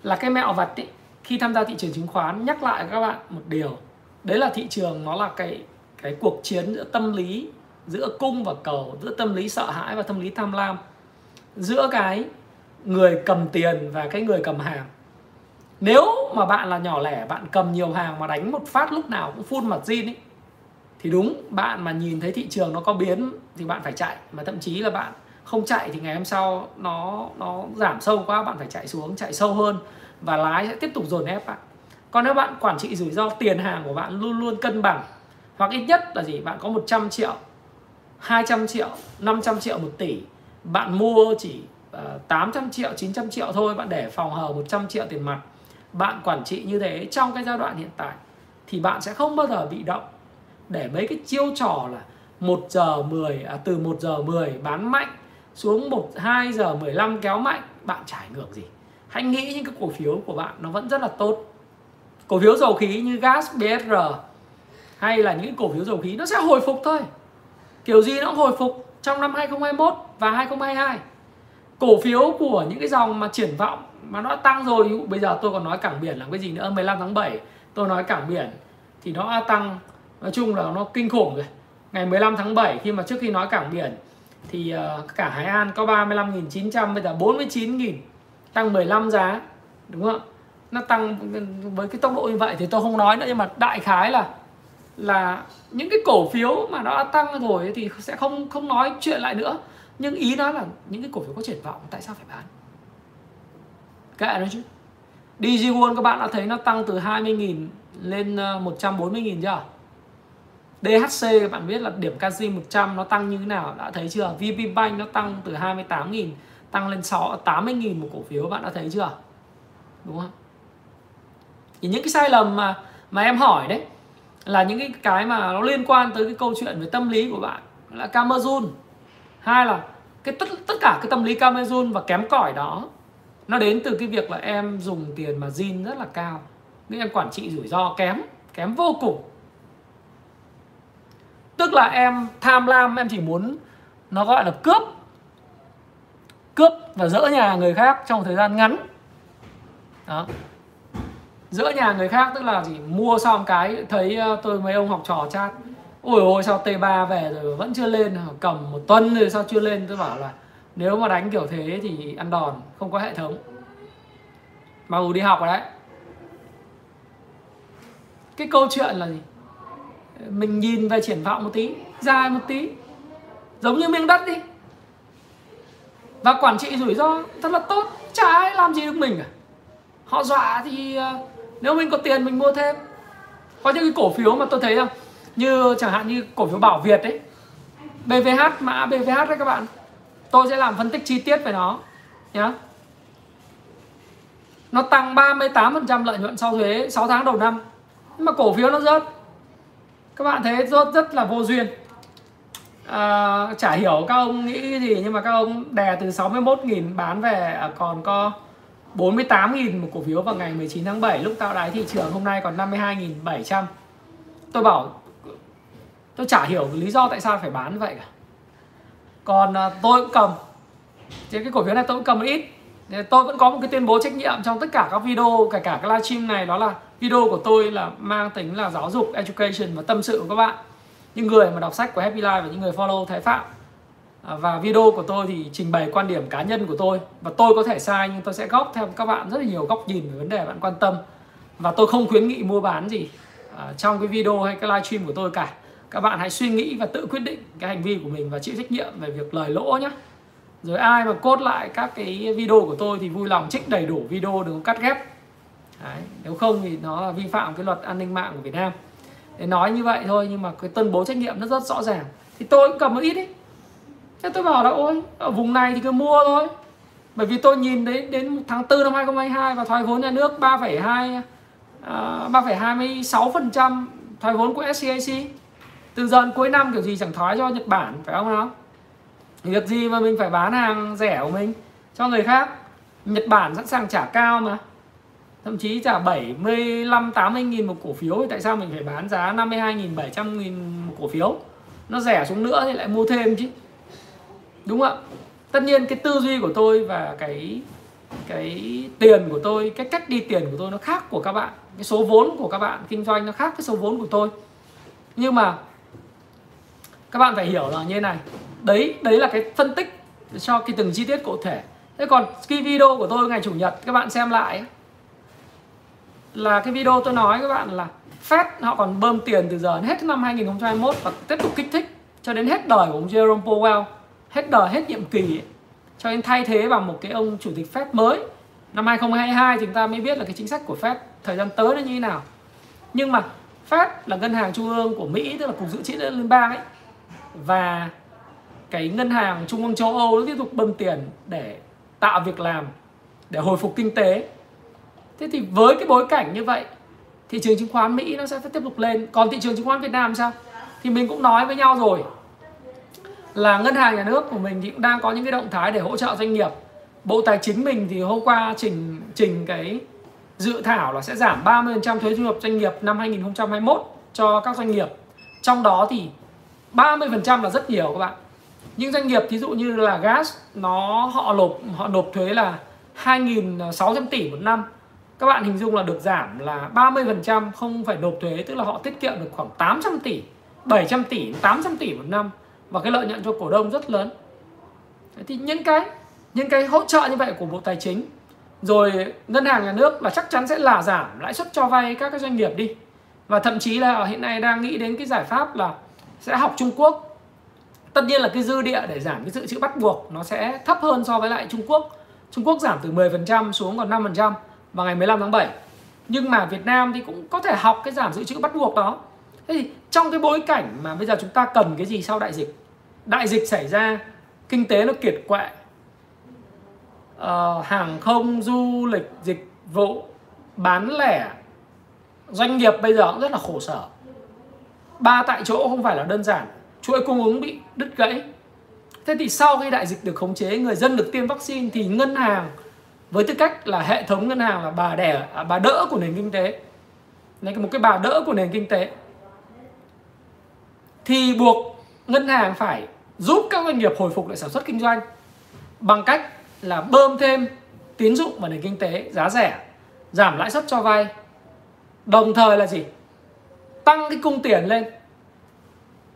Là cái mẹo vật ấy, khi tham gia thị trường chứng khoán nhắc lại các bạn một điều. Đấy là thị trường nó là cái cái cuộc chiến giữa tâm lý giữa cung và cầu giữa tâm lý sợ hãi và tâm lý tham lam. Giữa cái người cầm tiền và cái người cầm hàng. Nếu mà bạn là nhỏ lẻ bạn cầm nhiều hàng mà đánh một phát lúc nào cũng phun mặt zin ấy thì đúng, bạn mà nhìn thấy thị trường nó có biến thì bạn phải chạy. Mà thậm chí là bạn không chạy thì ngày hôm sau nó nó giảm sâu quá, bạn phải chạy xuống, chạy sâu hơn và lái sẽ tiếp tục dồn ép bạn. Còn nếu bạn quản trị rủi ro tiền hàng của bạn luôn luôn cân bằng, hoặc ít nhất là gì, bạn có 100 triệu 200 triệu 500 triệu 1 tỷ, bạn mua chỉ ờ, 800 triệu 900 triệu thôi, bạn để phòng hờ 100 triệu tiền mặt, bạn quản trị như thế trong cái giai đoạn hiện tại, thì bạn sẽ không bao giờ bị động để mấy cái chiêu trò là 1 giờ 10 à, từ 1 giờ 10 bán mạnh xuống 1 2 giờ 15 kéo mạnh bạn trải ảnh hưởng gì. Hãy nghĩ những cái cổ phiếu của bạn nó vẫn rất là tốt. Cổ phiếu dầu khí như gas BSR hay là những cổ phiếu dầu khí nó sẽ hồi phục thôi. Kiểu gì nó cũng hồi phục trong năm 2021 và 2022 cổ phiếu của những cái dòng mà triển vọng mà nó tăng rồi bây giờ tôi còn nói cảng biển là cái gì nữa 15 tháng 7 tôi nói cảng biển thì nó tăng nói chung là nó kinh khủng rồi. Ngày 15 tháng 7 khi mà trước khi nói cảng biển thì uh, cảng Hải An có 35.900 bây giờ 49.000 tăng 15 giá đúng không nó tăng với cái tốc độ như vậy thì tôi không nói nữa nhưng mà đại khái là là những cái cổ phiếu mà nó đã tăng rồi thì sẽ không không nói chuyện lại nữa. Nhưng ý nó là những cái cổ phiếu có triển vọng tại sao phải bán? Kệ nó chứ. DG World các bạn đã thấy nó tăng từ 20.000 lên ờ, 140.000 chưa? DHC các bạn biết là điểm canxi 100 nó tăng như thế nào? Đã thấy chưa? VP Bank nó tăng từ 28.000 tăng lên 6 80.000 một cổ phiếu, bạn đã thấy chưa? Đúng không? Thì những cái sai lầm mà mà em hỏi đấy, là những cái cái mà nó liên quan tới cái câu chuyện về tâm lý của bạn, là Camerun. Hai là cái tất tất cả cái tâm lý Camerun và kém cỏi đó, nó đến từ cái việc là em dùng tiền mà zin rất là cao. Nên em quản trị rủi ro kém kém vô cùng tức là em tham lam, em chỉ muốn nó gọi là cướp. Cướp và dỡ nhà người khác trong thời gian ngắn. Đó. Dỡ nhà người khác tức là gì? Mua xong cái thấy ờ, tôi mấy ông học trò chat, ôi ôi, sao T3 về rồi vẫn chưa lên cầm một tuần rồi sao chưa lên? Tôi bảo là, nếu mà đánh kiểu thế thì ăn đòn, không có hệ thống. Mà đi học rồi đấy. Cái câu chuyện là gì? Mình nhìn về triển vọng một tí dài một tí. Giống như miếng đất đi. Và quản trị rủi ro thật là tốt. Chả ai làm gì được mình cả. Họ dọa thì ờ, nếu mình có tiền mình mua thêm. Có những cái cổ phiếu mà tôi thấy không? Như chẳng hạn như cổ phiếu bảo việt ấy. BVH mã BVH đấy các bạn. Tôi sẽ làm phân tích chi tiết về nó, nhá. Nó tăng 38% lợi nhuận sau thuế 6 tháng đầu năm. Nhưng mà cổ phiếu nó rớt các bạn thấy rất rất là vô duyên. À, chả hiểu các ông nghĩ cái gì nhưng mà các ông đè từ 61.000 bán về à, còn có 48.000 một cổ phiếu vào ngày 19 tháng 7 lúc tạo đáy thị trường hôm nay còn 52.700 tôi bảo tôi chả hiểu lý do tại sao phải bán vậy cả. Còn à, tôi cũng cầm. Trên cái cổ phiếu này tôi cũng cầm một ít tôi vẫn có một cái tuyên bố trách nhiệm trong tất cả các video, kể cả cái livestream này, đó là video của tôi là mang tính là giáo dục, education và tâm sự của các bạn. Những người mà đọc sách của Happy Life và những người follow Thái Phạm. À, và video của tôi thì trình bày quan điểm cá nhân của tôi. Và tôi có thể sai nhưng tôi sẽ góp theo các bạn rất là nhiều góc nhìn về vấn đề bạn quan tâm. Và tôi không khuyến nghị mua bán gì à, trong cái video hay cái livestream của tôi cả. Các bạn hãy suy nghĩ và tự quyết định cái hành vi của mình và chịu trách nhiệm về việc lời lỗ nhé rồi ai mà cốt lại các cái video của tôi thì vui lòng trích đầy đủ video đừng có cắt ghép. Đấy, nếu không thì nó là vi phạm cái luật an ninh mạng của Việt Nam. Để nói như vậy thôi nhưng mà cái tuyên bố trách nhiệm nó rất rõ ràng. Thì tôi cũng cầm một ít ấy. Thế tôi bảo là ôi ở vùng này thì cứ mua thôi. Bởi vì tôi nhìn đến đến tháng 4 năm 2022 và thoái vốn nhà nước 3,2 uh, 3,26% thoái vốn của SCAC từ giờ cuối năm kiểu gì chẳng thoái cho Nhật Bản phải không nào? Việc gì mà mình phải bán hàng rẻ của mình? Cho người khác. Nhật Bản sẵn sàng trả cao mà. Thậm chí trả 75 80 nghìn một cổ phiếu thì tại sao mình phải bán giá 52 nghìn 700 nghìn một cổ phiếu? Nó rẻ xuống nữa thì lại mua thêm chứ. Đúng không ạ? Tất nhiên cái tư duy của tôi và cái cái tiền của tôi, cái cách đi tiền của tôi nó khác của các bạn. Cái số vốn của các bạn kinh doanh nó khác với số vốn của tôi. Nhưng mà các bạn phải hiểu là như thế này đấy đấy là cái phân tích cho cái từng chi tiết cụ thể. Thế còn cái video của tôi ngày chủ nhật các bạn xem lại là cái video tôi nói các bạn là Fed họ còn bơm tiền từ giờ đến hết năm 2021 và tiếp tục kích thích cho đến hết đời của ông Jerome Powell hết đời hết nhiệm kỳ ấy, cho đến thay thế bằng một cái ông chủ tịch Fed mới. Năm 2022 chúng ta mới biết là cái chính sách của Fed thời gian tới nó như thế nào. Nhưng mà Fed là ngân hàng trung ương của Mỹ tức là cục dự trữ liên bang ấy. Và cái ngân hàng trung ương châu Âu nó tiếp tục bơm tiền để tạo việc làm, để hồi phục kinh tế. Thế thì với cái bối cảnh như vậy, thị trường chứng khoán Mỹ nó sẽ tiếp tục lên. Còn thị trường chứng khoán Việt Nam sao? Thì mình cũng nói với nhau rồi là ngân hàng nhà nước của mình thì cũng đang có những cái động thái để hỗ trợ doanh nghiệp. Bộ tài chính mình thì hôm qua trình trình cái dự thảo là sẽ giảm 30% thuế thu nhập doanh nghiệp năm 2021 cho các doanh nghiệp. Trong đó thì 30% là rất nhiều các bạn những doanh nghiệp, thí dụ như là gas, nó, họ nộp họ nộp thuế là 2.600 tỷ một năm. Các bạn hình dung là được giảm là 30% không phải nộp thuế, tức là họ tiết kiệm được khoảng 800 tỷ 700 tỷ 800 tỷ một năm. Và cái lợi nhuận cho cổ đông rất lớn. Thì những cái những cái hỗ trợ như vậy của bộ tài chính, rồi ngân hàng nhà nước là chắc chắn sẽ là giảm lãi suất cho vay các cái doanh nghiệp đi. Và thậm chí là hiện nay đang nghĩ đến cái giải pháp là sẽ học Trung Quốc tất nhiên là cái dư địa để giảm cái dự trữ bắt buộc nó sẽ thấp hơn so với lại Trung Quốc. Trung Quốc giảm từ 10% xuống còn 5% vào ngày 15 tháng 7 nhưng mà Việt Nam thì cũng có thể học cái giảm dự trữ bắt buộc đó. Thế thì trong cái bối cảnh mà bây giờ chúng ta cần cái gì sau đại dịch? Đại dịch xảy ra kinh tế nó kiệt quệ. Uh, hàng không du lịch dịch vụ bán lẻ. Doanh nghiệp bây giờ cũng rất là khổ sở. Ba tại chỗ không phải là đơn giản chuỗi cung ứng bị đứt gãy. Thế thì sau khi đại dịch được khống chế người dân được tiêm vaccine thì ngân hàng với tư cách là hệ thống ngân hàng là bà đẻ à, bà đỡ của nền kinh tế này một cái bà đỡ của nền kinh tế thì buộc ngân hàng phải giúp các doanh nghiệp hồi phục lại sản xuất kinh doanh bằng cách là bơm thêm tín dụng vào nền kinh tế giá rẻ giảm lãi suất cho vay. Đồng thời là gì? Tăng cái cung tiền lên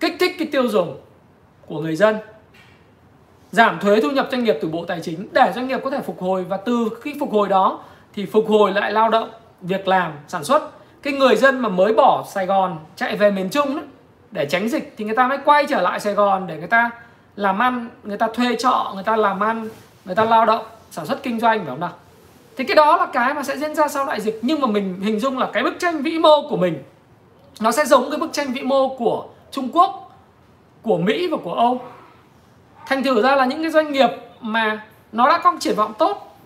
kích thích cái tiêu dùng của người dân. Giảm thuế thu nhập doanh nghiệp từ bộ tài chính để doanh nghiệp có thể phục hồi và từ khi phục hồi đó thì phục hồi lại lao động việc làm sản xuất. Cái người dân mà mới bỏ Sài Gòn chạy về miền Trung đó, để tránh dịch thì người ta mới quay trở lại Sài Gòn để người ta làm ăn người ta thuê trọ người ta làm ăn người ta lao động sản xuất kinh doanh phải không nào? Thì cái đó là cái mà sẽ diễn ra sau đại dịch. Nhưng mà mình hình dung là cái bức tranh vĩ mô của mình nó sẽ giống cái bức tranh vĩ mô của Trung Quốc, của Mỹ và của Âu. Thành thử ra là những cái doanh nghiệp mà nó đã có triển vọng tốt.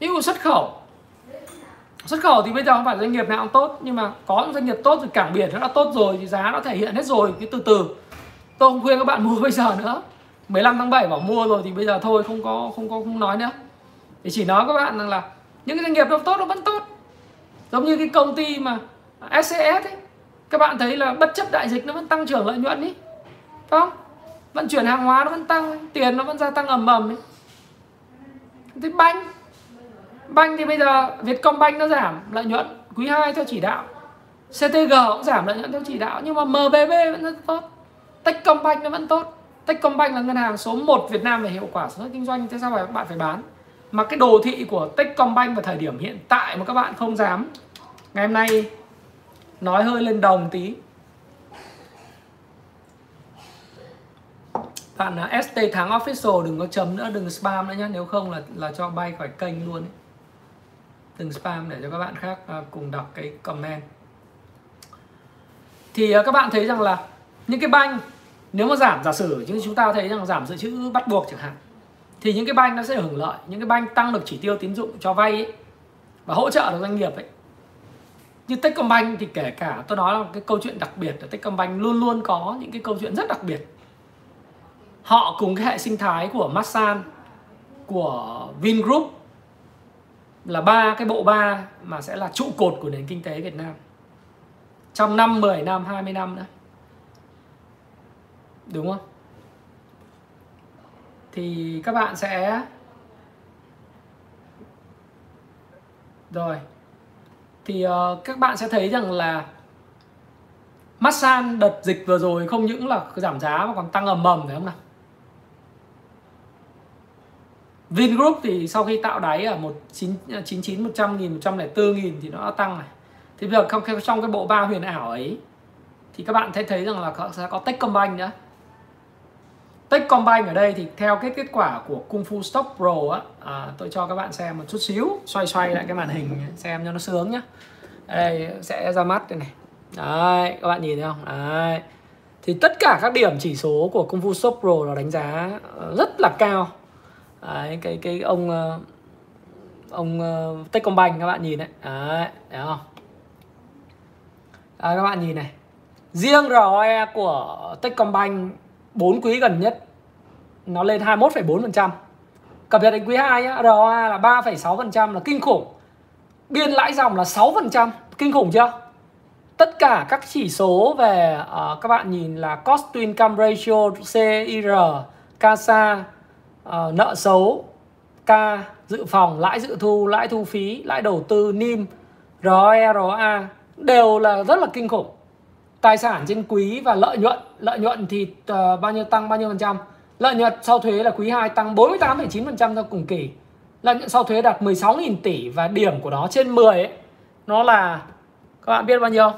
Ví dụ xuất khẩu. Xuất khẩu thì bây giờ không phải doanh nghiệp nào cũng tốt, nhưng mà có những doanh nghiệp tốt thì cảng biển nó đã tốt rồi thì giá nó thể hiện hết rồi cái từ từ. Tôi không khuyên các bạn [LAUGHS] mua bây giờ nữa. 15 tháng 7 bảo mua rồi thì bây giờ thôi, không có không có, không nói nữa. Thì chỉ nói các bạn rằng là những cái doanh nghiệp nó tốt, nó vẫn tốt. Giống như cái công ty mà SCS ấy các bạn thấy là bất chấp đại dịch nó vẫn tăng trưởng lợi nhuận ý, phải không? Vận chuyển hàng hóa nó vẫn tăng, tiền nó vẫn gia tăng ầm ầm ấy thế banh banh thì bây giờ Vietcombank nó giảm lợi nhuận, quý 2 theo chỉ đạo. CTG cũng giảm lợi nhuận theo chỉ đạo, nhưng mà MBB vẫn rất tốt. Techcombank nó vẫn tốt. Techcombank là ngân hàng số 1 Việt Nam về hiệu quả sản xuất kinh doanh, thế sao phải bạn phải bán? Mà cái đồ thị của Techcombank vào thời điểm hiện tại mà các bạn không dám, ngày hôm nay nói hơi lên đồng tí. Bạn là ST thắng official đừng có chấm nữa đừng spam nữa nhé nếu không là là cho bay khỏi kênh luôn ấy. đừng spam để cho các bạn khác à, cùng đọc cái comment. Thì à, các bạn thấy rằng là những cái banh nếu mà giảm giả sử như chúng ta thấy rằng giảm dự trữ bắt buộc chẳng hạn thì những cái banh nó sẽ hưởng lợi. Những cái banh tăng được chỉ tiêu tín dụng cho vay ấy, và hỗ trợ được doanh nghiệp ấy như Techcombank thì kể cả, tôi nói là cái câu chuyện đặc biệt là Techcombank luôn luôn có những cái câu chuyện rất đặc biệt. Họ cùng cái hệ sinh thái của Masan, của Vingroup là ba, cái bộ ba mà sẽ là trụ cột của nền kinh tế Việt Nam. Trong năm 10 năm 20 năm nữa. Đúng không? Thì các bạn sẽ rồi thì uh, các bạn sẽ thấy rằng là Masan đợt dịch vừa rồi không những là giảm giá mà còn tăng ầm ầm phải không nào? Vingroup thì sau khi tạo đáy ở 199 100 à, nghìn 104 nghìn thì nó đã tăng này. Thì bây giờ trong, trong cái bộ ba huyền ảo ấy thì các bạn thấy thấy rằng là sẽ có Techcombank nữa. Techcombank ở đây thì theo cái kết quả của Kung Fu Stock Pro á à, tôi cho các bạn xem một chút xíu xoay xoay lại cái màn hình xem cho nó sướng nhá. Đây sẽ ra mắt đây này. Đấy các bạn nhìn thấy không? Đấy. Thì tất cả các điểm chỉ số của Kung Fu Stock Pro nó đánh giá ờ, rất là cao. Đấy, cái cái ông ờ, ông ờ, Techcombank các bạn nhìn đấy. Đấy thấy không? Đấy, các bạn nhìn này. Riêng ROE của Techcombank 4 quý gần nhất nó lên 21,4%. Cập nhật đến quý 2 nhá, ROA là 3,6% là kinh khủng. Biên lãi dòng là 6%, kinh khủng chưa? Tất cả các chỉ số về uh, các bạn nhìn là cost to income ratio, CIR, CASA, uh, nợ xấu, K, dự phòng, lãi dự thu, lãi thu phí, lãi đầu tư, NIM, ROE, ROA đều là rất là kinh khủng tài sản trên quý và lợi nhuận. Lợi nhuận thì uh, bao nhiêu tăng bao nhiêu phần trăm? Lợi nhuận sau thuế là quý 2 tăng 48,9% cho cùng kỳ. Lợi nhuận sau thuế đạt 16.000 tỷ và điểm của nó trên 10 ấy nó là các bạn biết bao nhiêu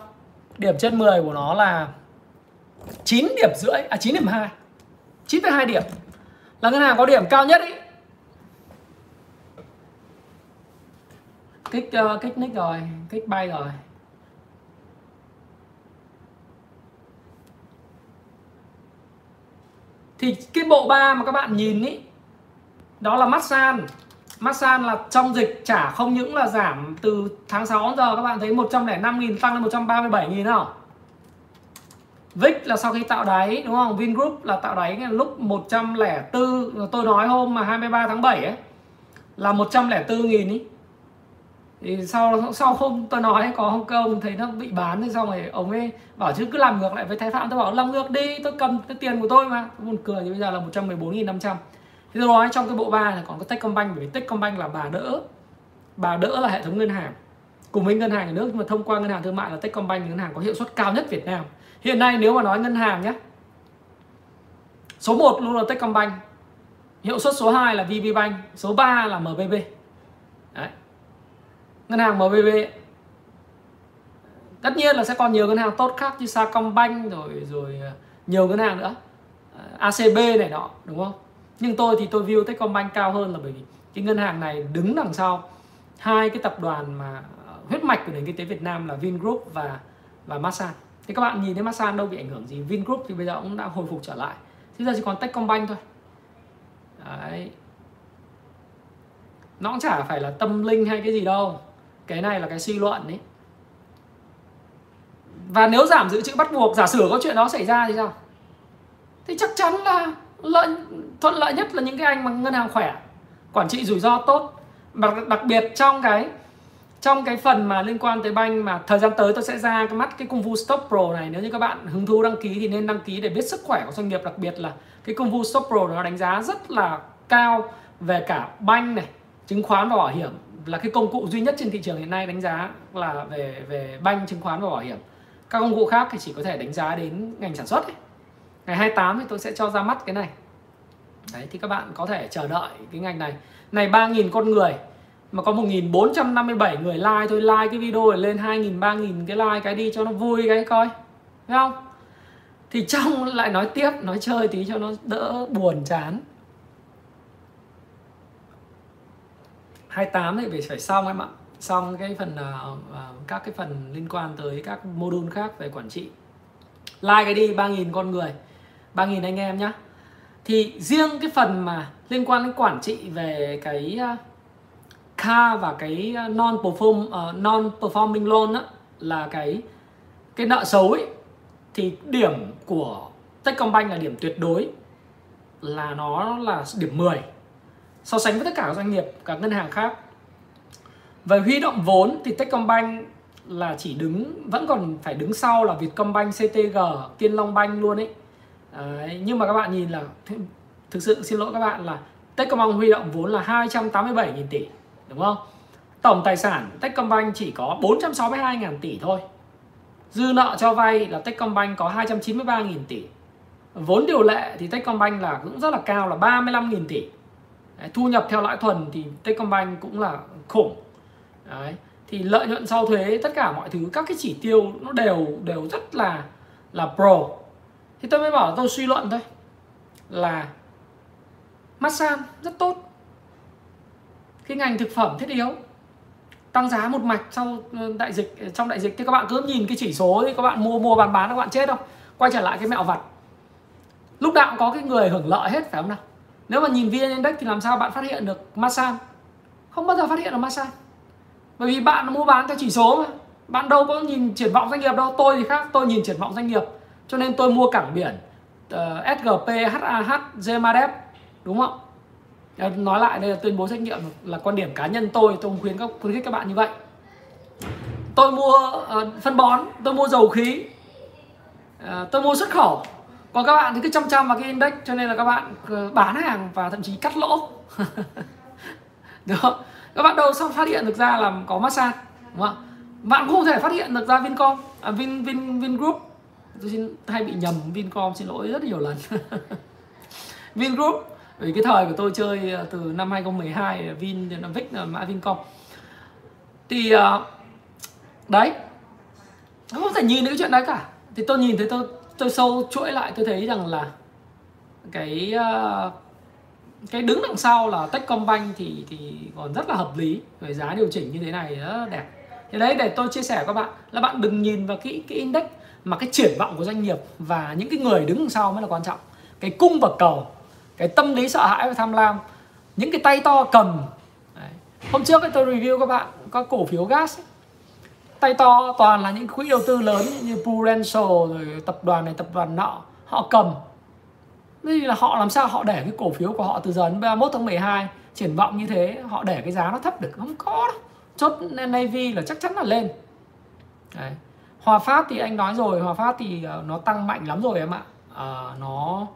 điểm trên 10 của nó là 9 điểm rưỡi à 9 điểm 2 9,2 điểm. Là ngân hàng có điểm cao nhất ấy. Kích uh, kích nick rồi kích bay rồi. Thì cái bộ ba mà các bạn nhìn ý, đó là Masan Masan là trong dịch trả không những là giảm từ tháng 6 đến giờ, các bạn thấy 105.000 tăng lên 137.000 không? VIX là sau khi tạo đáy, đúng không? Vingroup là tạo đáy lúc 104 tôi nói hôm mà 23 tháng 7 ấy, là 104 000 ý thì sau sau hôm tôi nói có Hồng công thấy nó bị bán thì xong rồi ông ấy bảo chứ cứ làm ngược lại với thái phạm. Tôi bảo làm ngược đi, tôi cầm cái tiền của tôi mà. Buồn cười như bây giờ là 114.500 thì tôi nói trong cái bộ ba này còn có Techcombank, bởi vì Techcombank là bà đỡ bà đỡ là hệ thống ngân hàng. Cùng với ngân hàng nhà nước, nhưng mà thông qua ngân hàng thương mại là Techcombank ngân hàng có hiệu suất cao nhất Việt Nam. Hiện nay nếu mà nói ngân hàng nhé số 1 luôn là Techcombank. Hiệu suất số 2 là VPBank số 3 là MBB đấy ngân hàng MBB tất nhiên là sẽ còn nhiều ngân hàng tốt khác như Sacombank rồi rồi ờ, nhiều ngân hàng nữa. Ờ, ACB này nọ, đúng không? Nhưng tôi thì tôi view Techcombank cao hơn là bởi vì cái ngân hàng này đứng đằng sau hai cái tập đoàn mà ờ, huyết mạch của nền kinh tế Việt Nam là Vingroup và và Masan. Thì các bạn nhìn thấy Masan đâu bị ảnh hưởng gì? Vingroup thì bây giờ cũng đã hồi phục trở lại. Thế giờ chỉ còn Techcombank thôi. Đấy. Nó cũng chả phải là tâm linh hay cái gì đâu cái này là cái suy luận đấy và nếu giảm dự trữ bắt buộc giả sử có chuyện đó xảy ra thì sao? Thì chắc chắn là lợi thuận lợi nhất là những cái anh mà ngân hàng khỏe quản trị rủi ro tốt. Đặc, đặc biệt trong cái trong cái phần mà liên quan tới banh mà thời gian tới tôi sẽ ra cái mắt cái công vụ stop pro này. Nếu như các bạn hứng thú đăng ký thì nên đăng ký để biết sức khỏe của doanh nghiệp đặc biệt là cái công vụ stop pro nó đánh giá rất là cao về cả banh này chứng khoán và bảo hiểm là cái công cụ duy nhất trên thị trường hiện nay đánh giá là về về banh, chứng khoán và bảo hiểm. Các công cụ khác thì chỉ có thể đánh giá đến ngành sản xuất ấy. ngày 28 thì tôi sẽ cho ra mắt cái này. Đấy, thì các bạn có thể chờ đợi cái ngành này. Này 3.000 con người, mà có 1.457 người like thôi, like cái video này lên 2.000 3.000 cái like, cái đi cho nó vui, cái coi. Thấy không? Thì trong lại nói tiếp, nói chơi tí cho nó đỡ buồn chán. 28 thì phải phải xong em ạ. Xong cái phần uh, các cái phần liên quan tới các module khác về quản trị. Like cái đi 3.000 con người 3.000 anh em nhá. Thì riêng cái phần mà liên quan đến quản trị về cái uh, K và cái non perform uh, non performing loan á, là cái cái nợ xấu ấy thì điểm của Techcombank là điểm tuyệt đối là nó là điểm 10 so sánh với tất cả các doanh nghiệp các ngân hàng khác. Về huy động vốn thì Techcombank là chỉ đứng vẫn còn phải đứng sau là Vietcombank, CTG, Tiên Long Bank luôn ấy. Đấy, nhưng mà các bạn nhìn là thực sự xin lỗi các bạn là Techcombank huy động vốn là 287.000 tỷ đúng không? Tổng tài sản Techcombank chỉ có 462.000 tỷ thôi. Dư nợ cho vay là Techcombank có 293.000 tỷ. Vốn điều lệ thì Techcombank là cũng rất là cao là 35.000 tỷ. Đấy, thu nhập theo lãi thuần thì Techcombank cũng là khủng. Đấy. thì lợi nhuận sau thuế tất cả mọi thứ các cái chỉ tiêu nó đều đều rất là là pro. Thì tôi mới bảo tôi suy luận thôi là massage rất tốt. Cái ngành thực phẩm thiết yếu tăng giá một mạch sau ờ, đại dịch ờ, trong đại dịch. Thì các bạn cứ nhìn cái chỉ số thì các bạn mua mua bán bán các bạn chết không? Quay trở lại cái mẹo vặt. Lúc nào cũng có cái người hưởng lợi hết phải không nào? Nếu mà nhìn vn index thì làm sao bạn phát hiện được masan? Không bao giờ phát hiện được masan. Bởi vì bạn mua bán theo chỉ số mà. Bạn đâu có nhìn triển vọng doanh nghiệp đâu. Tôi thì khác. Tôi nhìn triển vọng doanh nghiệp. Cho nên tôi mua cảng biển ờ, uh, SGP HAH GMADEP đúng không? Nói lại đây là tuyên bố trách nhiệm là quan điểm cá nhân tôi. Tôi khuyến các khuyến khích các bạn như vậy. Tôi mua uh, phân bón. Tôi mua dầu khí. Uh, tôi mua xuất khẩu còn các bạn thì cứ chăm chăm vào cái index cho nên là các bạn bán hàng và thậm chí cắt lỗ. [LAUGHS] Được không? Các bạn đâu sao phát hiện được ra là có massage đúng không? Bạn không thể phát hiện được ra Vincom à, Vin Vin Vingroup. Tôi xin hay bị nhầm Vincom xin lỗi rất nhiều lần. [LAUGHS] Vingroup vì cái thời của tôi chơi à, từ năm 2012 à, Vin năm Vic là mã Vincom. Thì à, đấy không thể nhìn được cái chuyện đấy cả. Thì tôi nhìn thấy tôi tôi sâu chuỗi lại, tôi thấy rằng là cái ờ, cái đứng đằng sau là Techcombank thì thì còn rất là hợp lý về giá điều chỉnh như thế này rất đẹp thì đấy, để tôi chia sẻ với các bạn là bạn đừng nhìn vào cái cái index mà cái triển vọng của doanh nghiệp và những cái người đứng đằng sau mới là quan trọng cái cung và cầu, cái tâm lý sợ hãi và tham lam, những cái tay to cầm đấy. hôm trước tôi review các bạn có cổ phiếu gas ấy tay to toàn là những quỹ đầu tư lớn như Prudential rồi tập đoàn này tập đoàn nọ. Họ cầm. Thế là họ làm sao họ để cái cổ phiếu của họ từ giờ đến 31 tháng 12 triển vọng như thế họ để cái giá nó thấp được? Không có đâu. Chốt NAV là chắc chắn là lên. Đấy. Hòa Phát thì anh nói rồi Hòa Phát thì ờ, nó tăng mạnh lắm rồi em ạ. À, nó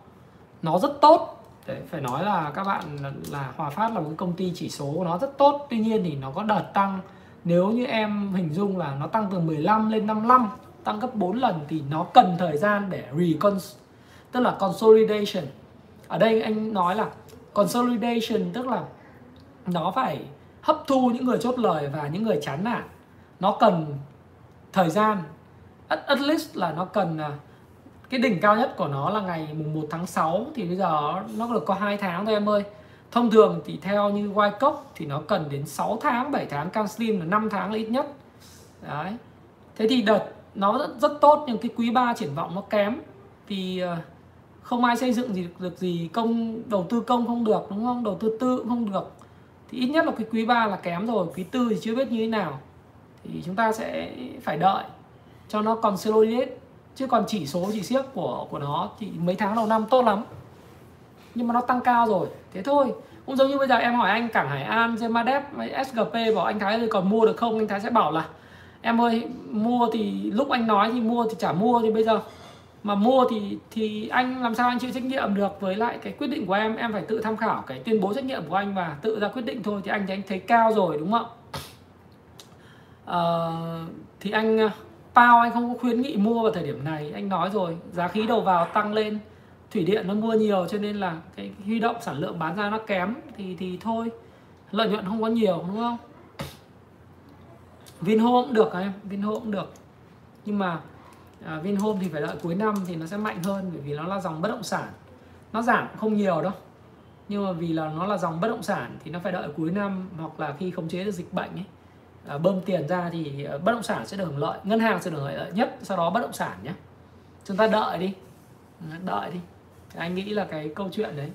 nó rất tốt. Đấy, phải nói là các bạn là, là Hòa Phát là một công ty chỉ số nó rất tốt. Tuy nhiên thì nó có đợt tăng nếu như em hình dung là nó tăng từ 15 lên 55 tăng gấp 4 lần thì nó cần thời gian để recon tức là consolidation. Ở đây anh nói là consolidation tức là nó phải hấp thu những người chốt lời và những người chán nản. Nó cần thời gian. At, at least là nó cần à, cái đỉnh cao nhất của nó là ngày mùng 1 tháng 6 thì bây giờ nó được có hai tháng thôi em ơi thông thường thì theo như Wyckoff thì nó cần đến 6 tháng 7 tháng Cam Slim là 5 tháng là ít nhất. Đấy. Thế thì đợt nó rất, rất tốt nhưng cái quý 3 triển vọng nó kém. Thì ờ, không ai xây dựng gì được gì công đầu tư công không được đúng không? Đầu tư tư cũng không được. Thì ít nhất là cái quý 3 là kém rồi quý tư thì chưa biết như thế nào. Thì chúng ta sẽ phải đợi cho nó còn consolidate chứ còn chỉ số chỉ siếc của của nó thì mấy tháng đầu năm tốt lắm nhưng mà nó tăng cao rồi. Thế thôi. Cũng giống như bây giờ em hỏi anh cảng Hải An, Gemadep, SGP bảo anh Thái ơi còn mua được không? Anh Thái sẽ bảo là em ơi mua thì lúc anh nói thì mua thì chả mua thì bây giờ. Mà mua thì thì anh làm sao anh chịu trách nhiệm được với lại cái quyết định của em? Em phải tự tham khảo cái tuyên bố trách nhiệm của anh và tự ra quyết định thôi thì anh thì anh thấy cao rồi đúng không à, thì anh à, Pao anh không có khuyến nghị mua vào thời điểm này. Anh nói rồi giá khí đầu vào tăng lên thủy điện nó mua nhiều cho nên là cái huy động sản lượng bán ra nó kém thì thì thôi. Lợi nhuận không có nhiều đúng không? Vinhome cũng được em Vinhome cũng được. Nhưng mà à, Vinhome thì phải đợi cuối năm thì nó sẽ mạnh hơn bởi vì nó là dòng bất động sản. Nó giảm không nhiều đâu. Nhưng mà vì là nó là dòng bất động sản thì nó phải đợi cuối năm hoặc là khi khống chế được dịch bệnh ấy à, bơm tiền ra thì à, bất động sản sẽ được hưởng lợi ngân hàng sẽ được hưởng lợi nhất sau đó bất động sản nhé chúng ta đợi đi. Đợi đi thì anh nghĩ là cái câu chuyện đấy.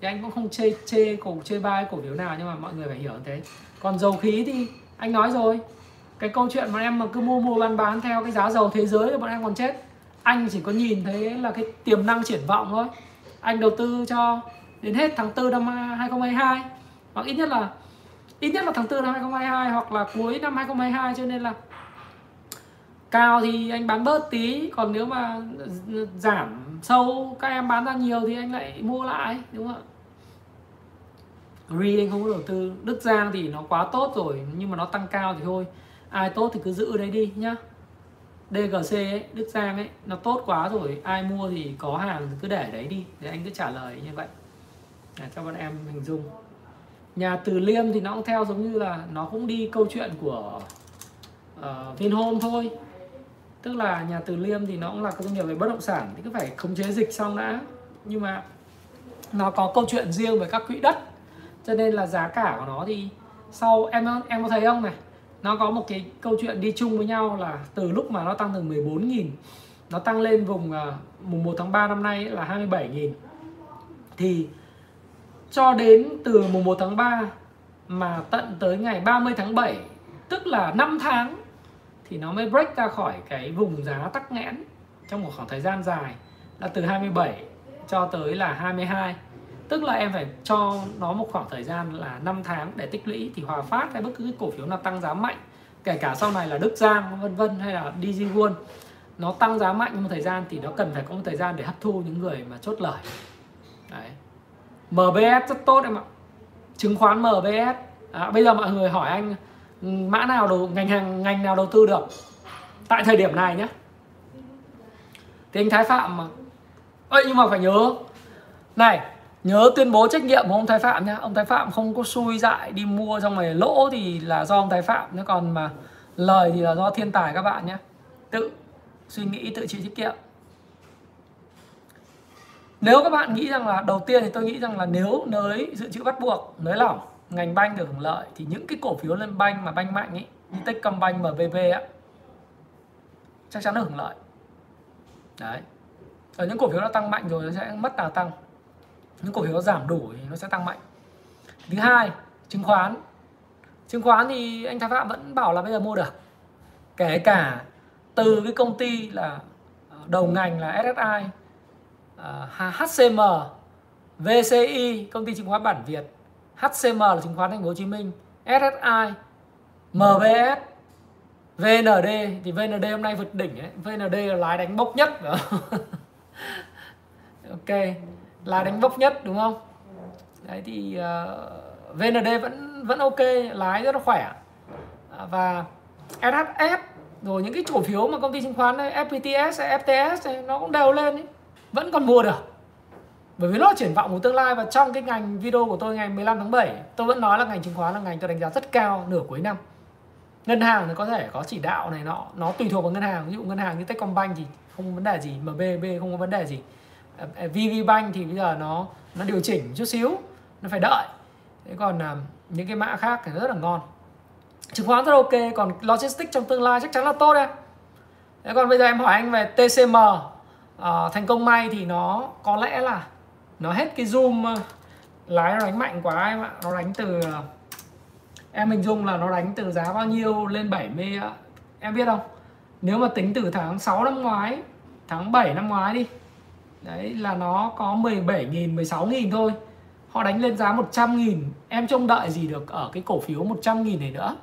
Thì anh cũng không chê chê cổ, chê bai cổ phiếu nào, nhưng mà mọi người phải hiểu như thế. Còn dầu khí thì anh nói rồi. Cái câu chuyện mà em mà cứ mua mua, bán bán theo cái giá dầu thế giới thì bọn em còn chết. Anh chỉ có nhìn thấy là cái tiềm năng triển vọng thôi. Anh đầu tư cho đến hết tháng 4 năm 2022 hoặc ít nhất là, ít nhất là tháng 4 năm 2022 hoặc là cuối năm 2022 cho nên là cao thì anh bán bớt tí, còn nếu mà giảm sâu các em bán ra nhiều thì anh lại mua lại đúng không ạ? Re anh không có đầu tư. Đức Giang thì nó quá tốt rồi nhưng mà nó tăng cao thì thôi. Ai tốt thì cứ giữ đấy đi nhá. DGC ấy, Đức Giang ấy nó tốt quá rồi. Ai mua thì có hàng thì cứ để đấy đi để anh cứ trả lời như vậy. Để cho bọn em hình dung. Nhà Từ Liêm thì nó cũng theo giống như là nó cũng đi câu chuyện của uh, Vinhome thôi tức là nhà Từ Liêm thì nó cũng là công nghiệp về bất động sản thì cứ phải khống chế dịch xong đã. Nhưng mà nó có câu chuyện riêng về các quỹ đất cho nên là giá cả của nó thì sau em em có thấy không này? Nó có một cái câu chuyện đi chung với nhau là từ lúc mà nó tăng từ 14.000 nó tăng lên vùng uh, mùng 1 tháng 3 năm nay là 27.000 thì cho đến từ mùng 1 tháng 3 mà tận tới ngày 30 tháng 7 tức là 5 tháng thì nó mới break ra khỏi cái vùng giá tắc nghẽn trong một khoảng thời gian dài là từ 27 cho tới là 22 tức là em phải cho nó một khoảng thời gian là 5 tháng để tích lũy thì Hòa Phát hay bất cứ cái cổ phiếu nào tăng giá mạnh kể cả sau này là Đức Giang vân vân hay là DigiWon nó tăng giá mạnh một thời gian thì nó cần phải có một thời gian để hấp thu những người mà chốt lời. Đấy. MBS rất tốt em ạ. Chứng khoán MBS à, bây giờ mọi người hỏi anh mã nào đầu, ngành hàng, ngành nào đầu tư được? Tại thời điểm này nhé thì anh Thái Phạm mà. Ơi nhưng mà phải nhớ. Này, nhớ tuyên bố trách nhiệm của ông Thái Phạm nhá. Ông Thái Phạm không có xui dại đi mua trong này lỗ thì là do ông Thái Phạm nhé còn mà lời thì là do thiên tài các bạn nhé tự suy nghĩ, tự chịu trách nhiệm. Nếu các bạn nghĩ rằng là, đầu tiên thì tôi nghĩ rằng là nếu nới, dự trữ bắt buộc nới lỏng ngành banh được hưởng lợi thì những cái cổ phiếu lên banh mà banh mạnh ấy như Techcombank, MVV á chắc chắn nó hưởng lợi. Đấy. Ở những cổ phiếu nó tăng mạnh rồi nó sẽ mất đà tăng. Những cổ phiếu nó giảm đủ thì nó sẽ tăng mạnh. Thứ hai chứng khoán. Chứng khoán thì anh Thái Phạm vẫn bảo là bây giờ mua được. Kể cả từ cái công ty là ờ, đầu ngành là SSI ờ, HCM VCI công ty chứng khoán bản Việt HCM là chứng khoán thành phố Hồ Chí Minh SSI MBS VND thì VND hôm nay vượt đỉnh ấy. VND là lái đánh bốc nhất. [LAUGHS] Ok lái đánh bốc nhất đúng không? Đấy thì ờ, uh, VND vẫn vẫn ok lái rất là khỏe. À, và SHS rồi những cái cổ phiếu mà công ty chứng khoán này, FPTS FTS này, nó cũng đều lên ấy. vẫn còn mua được bởi vì nó là triển vọng của tương lai và trong cái ngành video của tôi ngày 15 tháng 7 tôi vẫn nói là ngành chứng khoán là ngành tôi đánh giá rất cao nửa cuối năm. Ngân hàng thì có thể có chỉ đạo này nọ nó tùy thuộc vào ngân hàng. Ví dụ ngân hàng như Techcombank thì không có vấn đề gì MBB không có vấn đề gì. Ờ, ờ, VVBank thì bây giờ nó nó điều chỉnh chút xíu nó phải đợi. Thế còn ờ, những cái mã khác thì rất là ngon. Chứng khoán rất ok còn logistics trong tương lai chắc chắn là tốt đấy. Thế còn bây giờ em hỏi anh về TCM uh, thành công may thì nó có lẽ là nó hết cái zoom ờ, lái nó đánh mạnh quá em ạ. Nó đánh từ ờ, em hình dung là nó đánh từ giá bao nhiêu lên 70 em biết không? Nếu mà tính từ tháng 6 năm ngoái, tháng 7 năm ngoái đi, đấy là nó có 17.000 16.000 thôi. Họ đánh lên giá 100.000 em trông đợi gì được ở cái cổ phiếu 100.000 này nữa?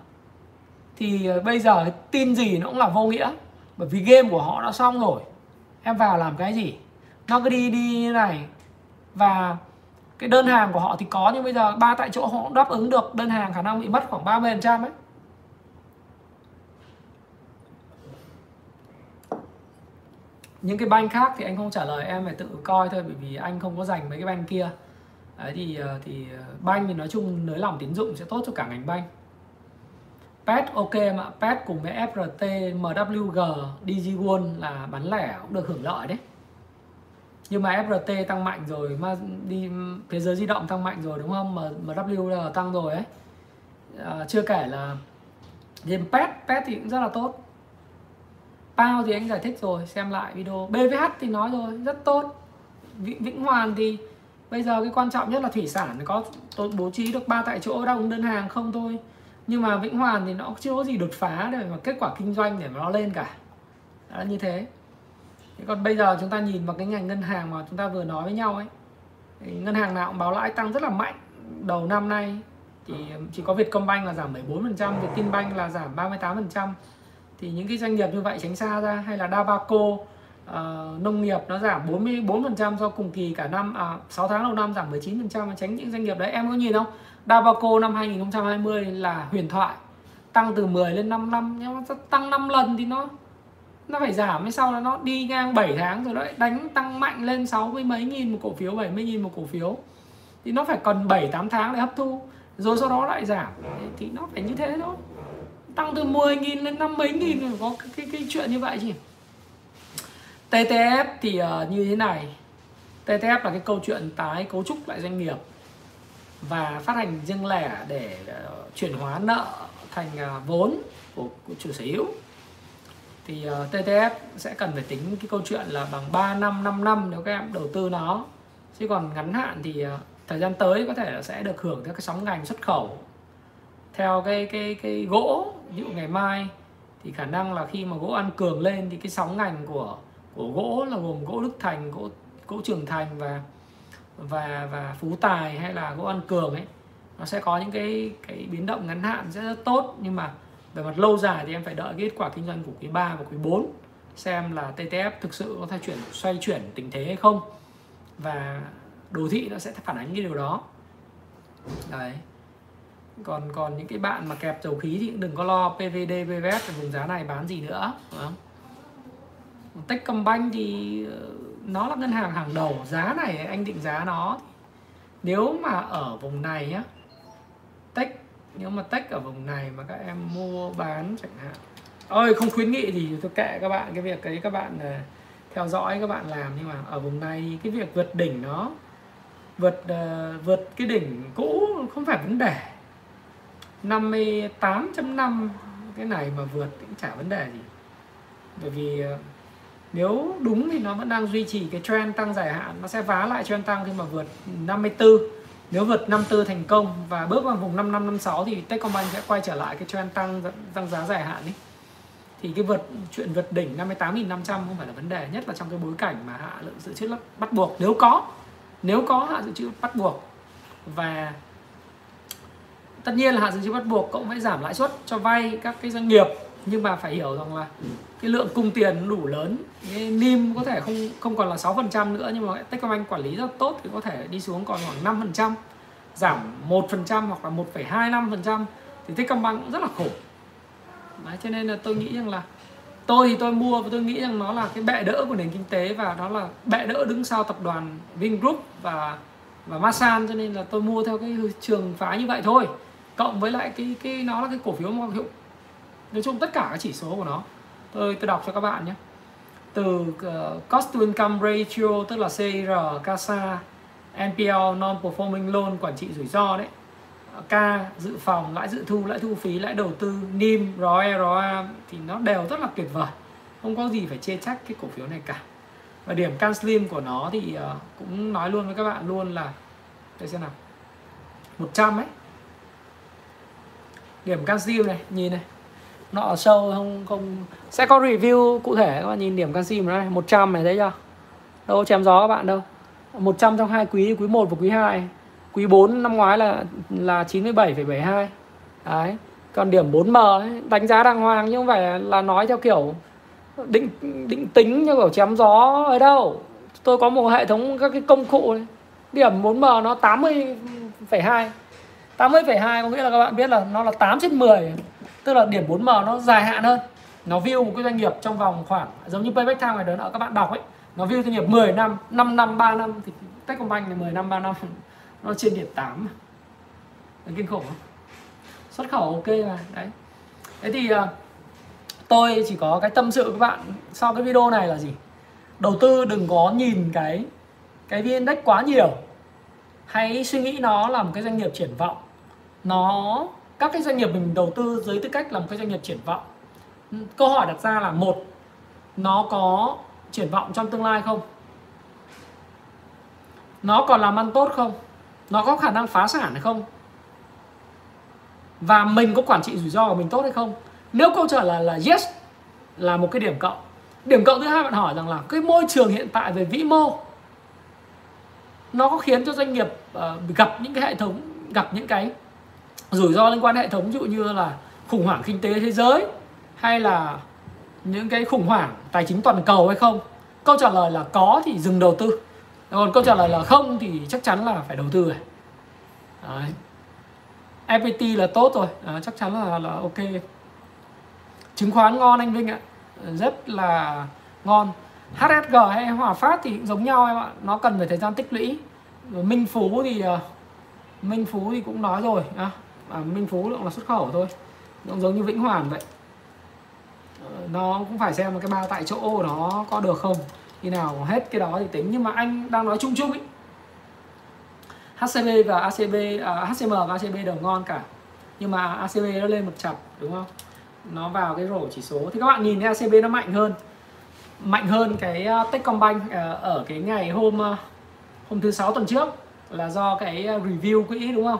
Thì ờ, bây giờ tin gì nó cũng là vô nghĩa, bởi vì game của họ đã xong rồi. Em vào làm cái gì? Nó cứ đi đi như này và cái đơn hàng của họ thì có nhưng bây giờ ba tại chỗ họ đáp ứng được đơn hàng khả năng bị mất khoảng 30 phần trăm ấy. Những cái banh khác thì anh không trả lời em phải tự coi thôi bởi vì anh không có dành mấy cái banh kia. Đấy thì ờ, thì ờ, banh thì nói chung nới lỏng tín dụng sẽ tốt cho cả ngành banh PET ok mà PET cùng với FRT, MWG, DigiWon là bán lẻ cũng được hưởng lợi đấy nhưng mà FRT tăng mạnh rồi mà đi thế giới di động tăng mạnh rồi đúng không? Mà mà MWG tăng rồi ấy. À, chưa kể là game PET PET thì cũng rất là tốt. Pao thì anh giải thích rồi xem lại video. BVH thì nói rồi rất tốt. Vĩnh Hoàn thì bây giờ cái quan trọng nhất là thủy sản có tôi bố trí được ba tại chỗ đáp ứng đơn hàng không thôi. Nhưng mà Vĩnh Hoàn thì nó chưa có gì đột phá để mà kết quả kinh doanh để mà nó lên cả. Đó là như thế còn bây giờ chúng ta nhìn vào cái ngành ngân hàng mà chúng ta vừa nói với nhau ấy thì ngân hàng nào cũng báo lãi tăng rất là mạnh đầu năm nay thì chỉ có Vietcombank là giảm 14%, Vietinbank là giảm 38%. Thì những cái doanh nghiệp như vậy tránh xa ra hay là Dabaco uh, nông nghiệp nó giảm 44% so cùng kỳ cả năm à 6 tháng đầu năm giảm 19% tránh những doanh nghiệp đấy em có nhìn không? Dabaco năm 2020 là huyền thoại tăng từ 10 lên 5 năm nhưng mà tăng 5 lần thì nó nó phải giảm hay sau đó nó đi ngang 7 tháng rồi nó lại đánh tăng mạnh lên 60 mấy nghìn một cổ phiếu 70 nghìn một cổ phiếu. Thì nó phải cần 7 8 tháng để hấp thu. Rồi sau đó lại giảm. Thì nó phải như thế thôi. Tăng từ 10 nghìn lên 50 nghìn có cái, cái, cái chuyện như vậy chứ. TTF thì uh, như thế này. TTF là cái câu chuyện tái cấu trúc lại doanh nghiệp và phát hành riêng lẻ để uh, chuyển hóa nợ thành uh, vốn của, của chủ sở hữu thì ờ, uh, TTF sẽ cần phải tính cái câu chuyện là bằng 3 năm 5 năm nếu các em đầu tư nó. Chứ còn ngắn hạn thì uh, thời gian tới có thể là sẽ được hưởng theo cái sóng ngành xuất khẩu. Theo cái cái cái gỗ ví dụ ngày mai thì khả năng là khi mà gỗ ăn cường lên thì cái sóng ngành của của gỗ là gồm gỗ Đức Thành, gỗ gỗ Trường Thành và và và Phú Tài hay là gỗ ăn cường ấy nó sẽ có những cái cái biến động ngắn hạn sẽ rất tốt. Nhưng mà về mặt lâu dài thì em phải đợi cái kết quả kinh doanh của quý 3 và quý 4 xem là TTF thực sự có thay chuyển, xoay chuyển tình thế hay không. Và đồ thị nó sẽ phản ánh cái điều đó. Đấy. Còn còn những cái bạn mà kẹp dầu khí thì cũng đừng có lo PVD PVS vùng giá này bán gì nữa, đúng không? Techcombank thì ờ, nó là ngân hàng hàng đầu. Giá này anh định giá nó. Nếu mà ở vùng này nhá, Tech nếu mà Tech ở vùng này mà các em mua bán chẳng hạn. Ơi không khuyến nghị thì tôi kệ các bạn cái việc ấy các bạn ờ, theo dõi các bạn làm. Nhưng mà ở vùng này cái việc vượt đỉnh nó vượt uh, vượt cái đỉnh cũ không phải vấn đề. 58.5 cái này mà vượt cũng chả vấn đề gì. Bởi vì uh, nếu đúng thì nó vẫn đang duy trì cái trend tăng dài hạn. Nó sẽ vá lại trend tăng khi mà vượt 54 nếu vượt 54 thành công và bước vào vùng 5556 thì Techcombank sẽ quay trở lại cái trend tăng tăng giá dài hạn ấy thì cái vượt chuyện vượt đỉnh 58.500 không phải là vấn đề, nhất là trong cái bối cảnh mà hạ lượng dự trữ bắt buộc. Nếu có nếu có hạ dự trữ bắt buộc và tất nhiên là hạ dự trữ bắt buộc cũng phải giảm lãi suất cho vay các cái doanh nghiệp nhưng mà phải hiểu rằng là cái lượng cung tiền đủ lớn cái nim có thể không không còn là 6% nữa nhưng mà Techcombank quản lý rất tốt thì có thể đi xuống còn khoảng 5% giảm 1% hoặc là 1,25% thì Techcombank cũng rất là khổ. Đấy, cho nên là tôi nghĩ rằng là tôi thì tôi mua và tôi nghĩ rằng nó là cái bệ đỡ của nền kinh tế và đó là bệ đỡ đứng sau tập đoàn Vingroup và và Masan cho nên là tôi mua theo cái trường phái như vậy thôi. Cộng với lại cái cái nó là cái cổ phiếu mà hiệu nói chung tất cả các chỉ số của nó. Tôi tôi đọc cho các bạn nhé. Từ uh, cost to income ratio tức là CR, CASA, NPL non performing loan quản trị rủi ro đấy. K dự phòng lãi dự thu lãi thu phí lãi đầu tư NIM ROE ROA thì nó đều rất là tuyệt vời. Không có gì phải chê trách cái cổ phiếu này cả. Và điểm can slim của nó thì uh, cũng nói luôn với các bạn luôn là đây xem nào 100 ấy. Điểm can slim này nhìn này nó ở sâu không không. Sẽ có review cụ thể các bạn nhìn điểm canxi này 100 này thấy chưa? Đâu có chém gió các bạn đâu. 100 trong hai quý quý 1 và quý 2 quý 4 năm ngoái là là 97,72 đấy còn điểm 4M ấy, đánh giá đàng hoàng nhưng không phải là nói theo kiểu định định tính như kiểu chém gió ở đâu. Tôi có một hệ thống các cái công cụ này. điểm 4M nó 80,2 80,2 có nghĩa là các bạn biết là nó là 8 trên 10 tức là điểm 4M nó dài hạn hơn. Nó view một cái doanh nghiệp trong vòng khoảng giống như payback time này đó các bạn đọc ấy nó view doanh nghiệp 10 năm 5 năm 3 năm thì Techcombank thì 10 năm 3 năm [LAUGHS] nó trên điểm 8 Đấy, kinh khủng không? Xuất khẩu ok mà đấy. Thế thì à, tôi chỉ có cái tâm sự với các bạn sau cái video này là gì? Đầu tư đừng có nhìn cái cái viên index quá nhiều. Hãy suy nghĩ nó là một cái doanh nghiệp triển vọng. Nó các cái doanh nghiệp mình đầu tư dưới tư cách là một cái doanh nghiệp triển vọng. Ừ, câu hỏi đặt ra là một nó có triển vọng trong tương lai không? Nó còn làm ăn tốt không? Nó có khả năng phá sản hay không? Và mình có quản trị rủi ro của mình tốt hay không? Nếu câu trả lời là yes là một cái điểm cộng. Điểm cộng thứ hai bạn hỏi rằng là cái môi trường hiện tại về vĩ mô nó có khiến cho doanh nghiệp uh, gặp những cái hệ thống gặp những cái rủi ro liên quan hệ thống ví dụ như là khủng hoảng kinh tế thế giới hay là những cái khủng hoảng tài chính toàn cầu hay không? Câu trả lời là có thì dừng đầu tư. Còn câu trả lời là không thì chắc chắn là phải đầu tư rồi. Đấy. FPT là tốt rồi. À, chắc chắn là là ok. Chứng khoán ngon anh Vinh ạ. Rất là ngon. HSG hay Hòa Phát thì giống nhau em ạ. Nó cần phải thời gian tích lũy. Minh Phú thì ờ, Minh Phú thì cũng nói rồi à, à, Minh Phú cũng là xuất khẩu thôi. Nó giống như Vĩnh Hoàn vậy. Ờ, nó cũng phải xem một cái bao tại chỗ nó có được không. Khi nào hết cái đó thì tính. Nhưng mà anh đang nói chung chung ý. HCB và ACB à, HCM và ACB đều ngon cả. Nhưng mà ACB nó lên một chập đúng không? Nó vào cái rổ chỉ số. Thì các bạn nhìn thấy ACB nó mạnh hơn. Mạnh hơn cái à, Techcombank à, ở cái ngày hôm à, hôm thứ sáu tuần trước là do cái review quỹ đúng không?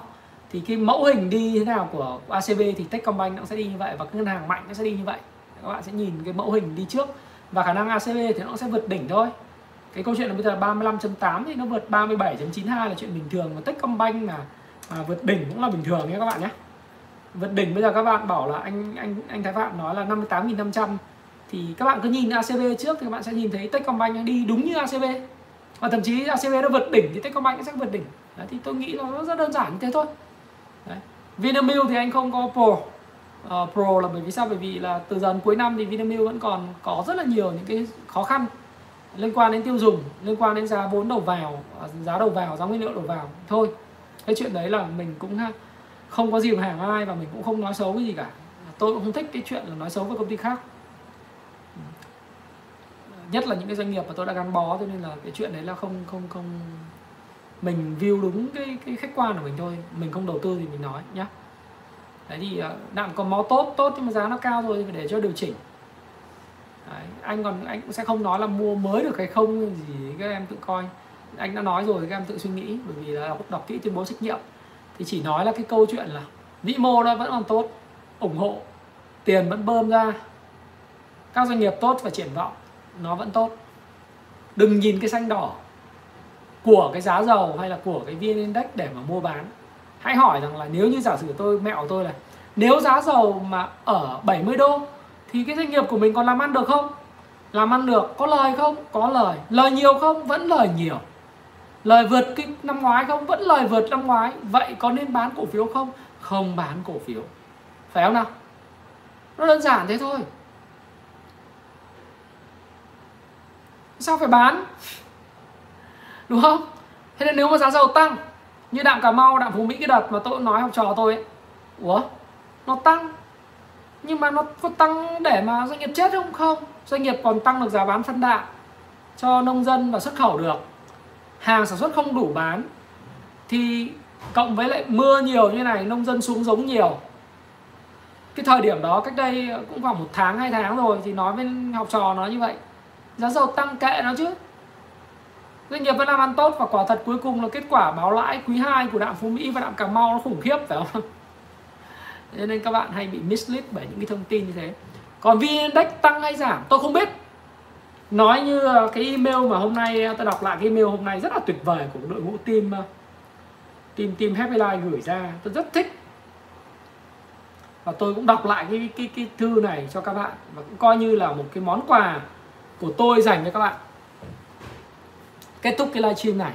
Thì cái mẫu hình đi thế nào của ACB thì Techcombank nó sẽ đi như vậy và ngân hàng mạnh nó sẽ đi như vậy. Các bạn sẽ nhìn cái mẫu hình đi trước. Và khả năng ACB thì nó sẽ vượt đỉnh thôi. Cái câu chuyện là bây giờ 35.8 thì nó vượt 37.92 là chuyện bình thường. Và Techcombank mà, à, vượt đỉnh cũng là bình thường nhé các bạn nhé. Vượt đỉnh bây giờ các bạn bảo là anh anh anh Thái Phạm nói là 58.500 thì các bạn cứ nhìn ACB trước thì các bạn sẽ nhìn thấy Techcombank đi đúng như ACB và thậm chí ACB nó vượt đỉnh thì Techcombank sẽ vượt đỉnh. Đấy, thì tôi nghĩ là nó rất đơn giản như thế thôi. Vinamilk thì anh không có Pro. Uh, Pro là bởi vì sao? Bởi vì là từ dần cuối năm thì Vinamilk vẫn còn có rất là nhiều những cái khó khăn liên quan đến tiêu dùng liên quan đến giá vốn đầu vào à, giá đầu vào giá nguyên liệu đầu vào. Thôi cái chuyện đấy là mình cũng không có gì mà hàng ai và mình cũng không nói xấu cái gì cả. Tôi cũng không thích cái chuyện là nói xấu với công ty khác. Nhất là những cái doanh nghiệp mà tôi đã gắn bó cho nên là cái chuyện đấy là không không không mình view đúng cái cái khách quan của mình thôi mình không đầu tư thì mình nói nhá. Đấy thì ờ, đạm có máu tốt tốt nhưng mà giá nó cao rồi thì phải để cho điều chỉnh. Đấy, anh còn anh cũng sẽ không nói là mua mới được hay không gì các em tự coi. Anh đã nói rồi các em tự suy nghĩ bởi vì là đọc, đọc kỹ tuyên bố trách nhiệm. Thì chỉ nói là cái câu chuyện là vĩ mô nó vẫn còn tốt ủng hộ tiền vẫn bơm ra các doanh nghiệp tốt và triển vọng nó vẫn tốt. Đừng nhìn cái xanh đỏ của cái giá dầu hay là của cái vn index để mà mua bán? Hãy hỏi rằng là nếu như giả sử tôi, mẹo tôi là nếu giá dầu mà ở 70 đô thì cái doanh nghiệp của mình còn làm ăn được không? Làm ăn được, có lời không? Có lời. Lời nhiều không? Vẫn lời nhiều. Lời vượt cái năm ngoái không? Vẫn lời vượt năm ngoái. Vậy có nên bán cổ phiếu không? Không bán cổ phiếu. Phải không nào? Nó đơn giản thế thôi. Sao phải bán? Đúng không? Thế nên nếu mà giá dầu tăng, như đạm cà mau, đạm phú mỹ cái đợt mà tôi nói học trò tôi ấy, ủa, nó tăng. Nhưng mà nó có tăng để mà doanh nghiệp chết không? Không. Doanh nghiệp còn tăng được giá bán phân đạm cho nông dân và xuất khẩu được. Hàng sản xuất không đủ bán, thì cộng với lại mưa nhiều như này, nông dân xuống giống nhiều. Cái thời điểm đó, cách đây cũng khoảng một tháng, hai tháng rồi thì nói với học trò nó như vậy. Giá dầu tăng kệ nó chứ doanh nghiệp vẫn làm ăn tốt và quả thật cuối cùng là kết quả báo lãi quý 2 của đạm Phú Mỹ và đạm Cà Mau nó khủng khiếp, phải không? [LAUGHS] Nên các bạn hay bị mislead bởi những cái thông tin như thế. Còn VN Index tăng hay giảm, tôi không biết. Nói như ờ, cái email mà hôm nay ờ, tôi đọc lại cái email hôm nay rất là tuyệt vời của đội ngũ team ờ, team team Happy Life gửi ra. Tôi rất thích. Và tôi cũng đọc lại cái cái cái thư này cho các bạn và cũng coi như là một cái món quà của tôi dành cho các bạn kết thúc cái livestream này.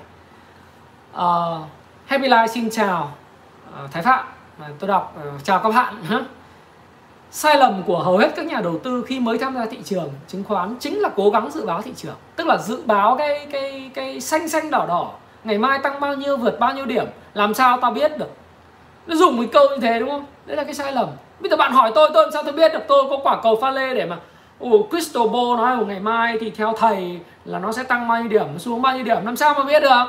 Uh, Happy Life xin chào uh, Thái Phạm. Ờ, tôi đọc uh, chào các bạn sai lầm của hầu hết các nhà đầu tư khi mới tham gia thị trường chứng khoán chính là cố gắng dự báo thị trường tức là dự báo cái cái cái xanh xanh đỏ đỏ. Ngày mai tăng bao nhiêu vượt bao nhiêu điểm làm sao tao biết được? Nó dùng một câu như thế đúng không? Đấy là cái sai lầm. Bây giờ bạn hỏi tôi tôi làm sao tôi biết được? Tôi có quả cầu pha lê để mà Ủa Crystal Ball nói ngày mai thì theo thầy là nó sẽ tăng bao nhiêu điểm, xuống bao nhiêu điểm, làm sao mà biết được?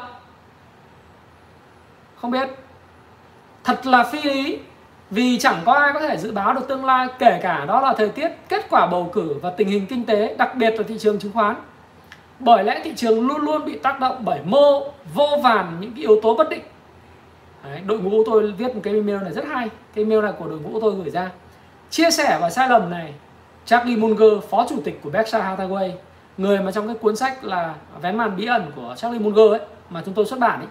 Không biết. Thật là phi lý. Vì chẳng có ai có thể dự báo được tương lai kể cả đó là thời tiết, kết quả bầu cử và tình hình kinh tế, đặc biệt là thị trường chứng khoán. Bởi lẽ thị trường luôn luôn bị tác động bởi mô vô vàn những cái yếu tố bất định. Đấy, đội ngũ tôi viết một cái email này rất hay. Cái email này của đội ngũ tôi gửi ra. Chia sẻ và sai lầm này Charlie Munger, phó chủ tịch của Berkshire Hathaway, người mà trong cái cuốn sách là Vén màn bí ẩn của Charlie Munger ấy mà chúng tôi xuất bản ấy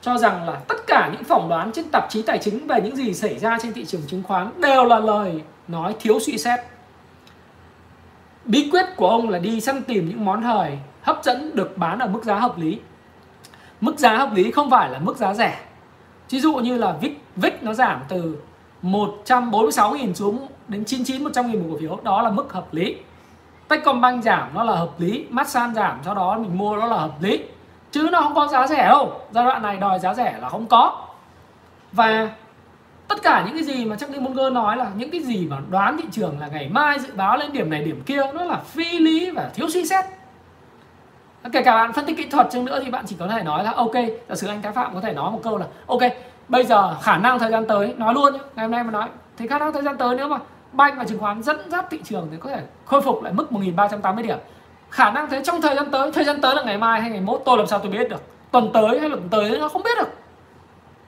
cho rằng là tất cả những phỏng đoán trên tạp chí tài chính về những gì xảy ra trên thị trường chứng khoán đều là lời nói thiếu suy xét. Bí quyết của ông là đi săn tìm những món hời hấp dẫn được bán ở mức giá hợp lý. Mức giá hợp lý không phải là mức giá rẻ. Ví dụ như là VIX, VIX nó giảm từ 146.000 xuống đến 99 100 nghìn một cổ phiếu. Đó là mức hợp lý. Techcombank giảm, nó là hợp lý. Masan giảm, sau đó mình mua nó là hợp lý. Chứ nó không có giá rẻ đâu. Giai đoạn này đòi giá rẻ là không có. Và tất cả những cái gì mà Charlie Munger nói là những cái gì mà đoán thị trường là ngày mai dự báo lên điểm này, điểm kia, nó là phi lý và thiếu suy xét. Kể cả bạn phân tích kỹ thuật chăng nữa thì bạn chỉ có thể nói là, ok, giả sử anh Thái Phạm có thể nói một câu là, ok, bây giờ khả năng thời gian tới, nói luôn nhé ngày hôm nay mà nói, thì khả năng thời gian tới nếu mà banh và chứng khoán dẫn dắt thị trường thì có thể khôi phục lại mức 1380 điểm. Khả năng thế trong thời gian tới, thời gian tới là ngày mai hay ngày mốt, tôi làm sao tôi biết được. Tuần tới hay là tuần tới nó không biết được.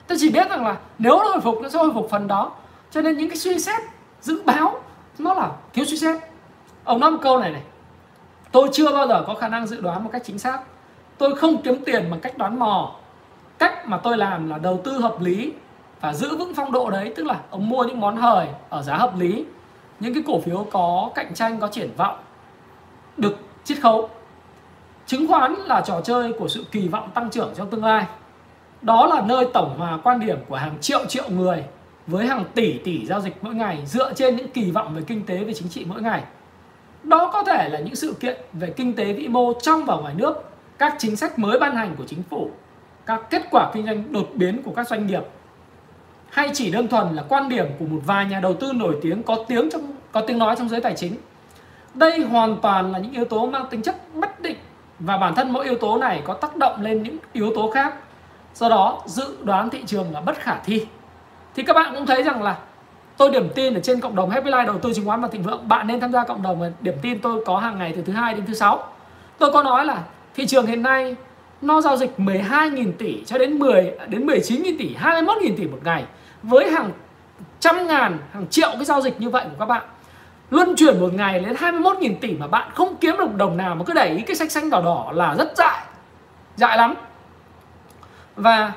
Tôi chỉ biết rằng là nếu nó hồi phục, nó sẽ hồi phục phần đó. Cho nên những cái suy xét, dự báo, nó là thiếu suy xét. Ông nói một câu này này. Tôi chưa bao giờ có khả năng dự đoán một cách chính xác. Tôi không kiếm tiền bằng cách đoán mò. Cách mà tôi làm là đầu tư hợp lý và giữ vững phong độ đấy, tức là ông mua những món hời ở giá hợp lý, những cái cổ phiếu có cạnh tranh, có triển vọng, được chiết khấu. Chứng khoán là trò chơi của sự kỳ vọng tăng trưởng trong tương lai. Đó là nơi tổng hòa quan điểm của hàng triệu triệu người với hàng tỷ tỷ giao dịch mỗi ngày, dựa trên những kỳ vọng về kinh tế, về chính trị mỗi ngày. Đó có thể là những sự kiện về kinh tế vĩ mô trong và ngoài nước, các chính sách mới ban hành của chính phủ, các kết quả kinh doanh đột biến của các doanh nghiệp hay chỉ đơn thuần là quan điểm của một vài nhà đầu tư nổi tiếng có tiếng trong, có tiếng nói trong giới tài chính? Đây hoàn toàn là những yếu tố mang tính chất bất định và bản thân mỗi yếu tố này có tác động lên những yếu tố khác. Do đó, dự đoán thị trường là bất khả thi. Thì các bạn cũng thấy rằng là tôi điểm tin ở trên cộng đồng Happy Life đầu tư chứng khoán và thịnh vượng. Bạn nên tham gia cộng đồng điểm tin tôi có hàng ngày từ thứ hai đến thứ sáu. Tôi có nói là thị trường hiện nay nó giao dịch 12.000 tỷ cho đến 10 đến 19.000 tỷ 21.000 tỷ một ngày với hàng trăm ngàn hàng triệu cái giao dịch như vậy của các bạn. Luân chuyển một ngày đến 21.000 tỷ mà bạn không kiếm được đồng nào mà cứ đẩy cái xanh xanh đỏ đỏ là rất dại dại lắm. Và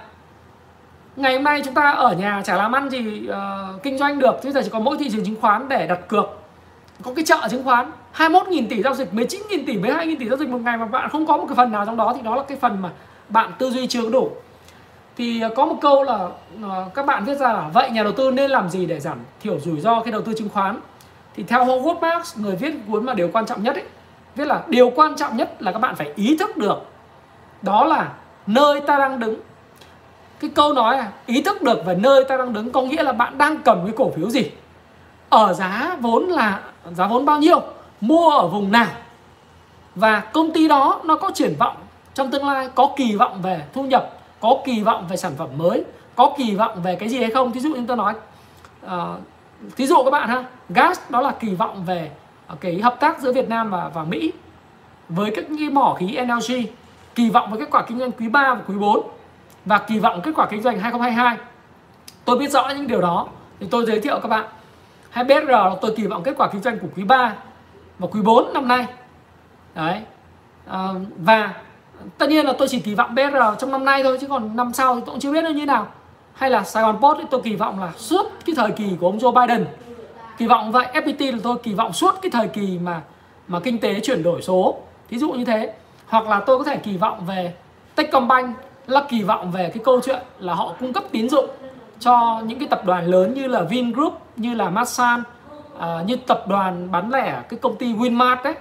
ngày hôm nay chúng ta ở nhà chả làm ăn gì uh, kinh doanh được thế giờ chỉ có mỗi thị trường chứng khoán để đặt cược. Có cái chợ chứng khoán 21.000 tỷ giao dịch 19.000 tỷ 12.000 tỷ giao dịch một ngày mà bạn không có một cái phần nào trong đó thì đó là cái phần mà bạn tư duy chưa đủ thì ờ, có một câu là ờ, các bạn viết ra là, vậy nhà đầu tư nên làm gì để giảm thiểu rủi ro khi đầu tư chứng khoán? Thì theo Howard Marks, người viết cuốn mà điều quan trọng nhất ấy, viết là điều quan trọng nhất là các bạn phải ý thức được đó là nơi ta đang đứng. Cái câu nói là ý thức được về nơi ta đang đứng có nghĩa là bạn đang cầm cái cổ phiếu gì? Ở giá vốn là, giá vốn bao nhiêu? Mua ở vùng nào? Và công ty đó nó có triển vọng trong tương lai, có kỳ vọng về thu nhập có kỳ vọng về sản phẩm mới có kỳ vọng về cái gì hay không? Thí dụ như tôi nói uh, thí dụ các bạn ha gas đó là kỳ vọng về ờ, cái hợp tác giữa Việt Nam và và Mỹ với các cái mỏ khí NLG kỳ vọng với kết quả kinh doanh quý 3 và quý 4 và kỳ vọng kết quả kinh doanh 2022 tôi biết rõ những điều đó thì tôi giới thiệu các bạn. Hay BSR tôi kỳ vọng kết quả kinh doanh của quý 3 và quý 4 năm nay. Đấy. À, và tất nhiên là tôi chỉ kỳ vọng BR trong năm nay thôi chứ còn năm sau thì tôi cũng chưa biết nó như nào. Hay là Sài Gòn Post thì tôi kỳ vọng là suốt cái thời kỳ của ông Joe Biden. Kỳ vọng vậy FPT là tôi kỳ vọng suốt cái thời kỳ mà mà kinh tế chuyển đổi số. Thí dụ như thế. Hoặc là tôi có thể kỳ vọng về Techcombank là kỳ vọng về cái câu chuyện là họ cung cấp tín dụng cho những cái tập đoàn lớn như là Vingroup như là Masan à, như tập đoàn bán lẻ cái công ty Winmart đấy.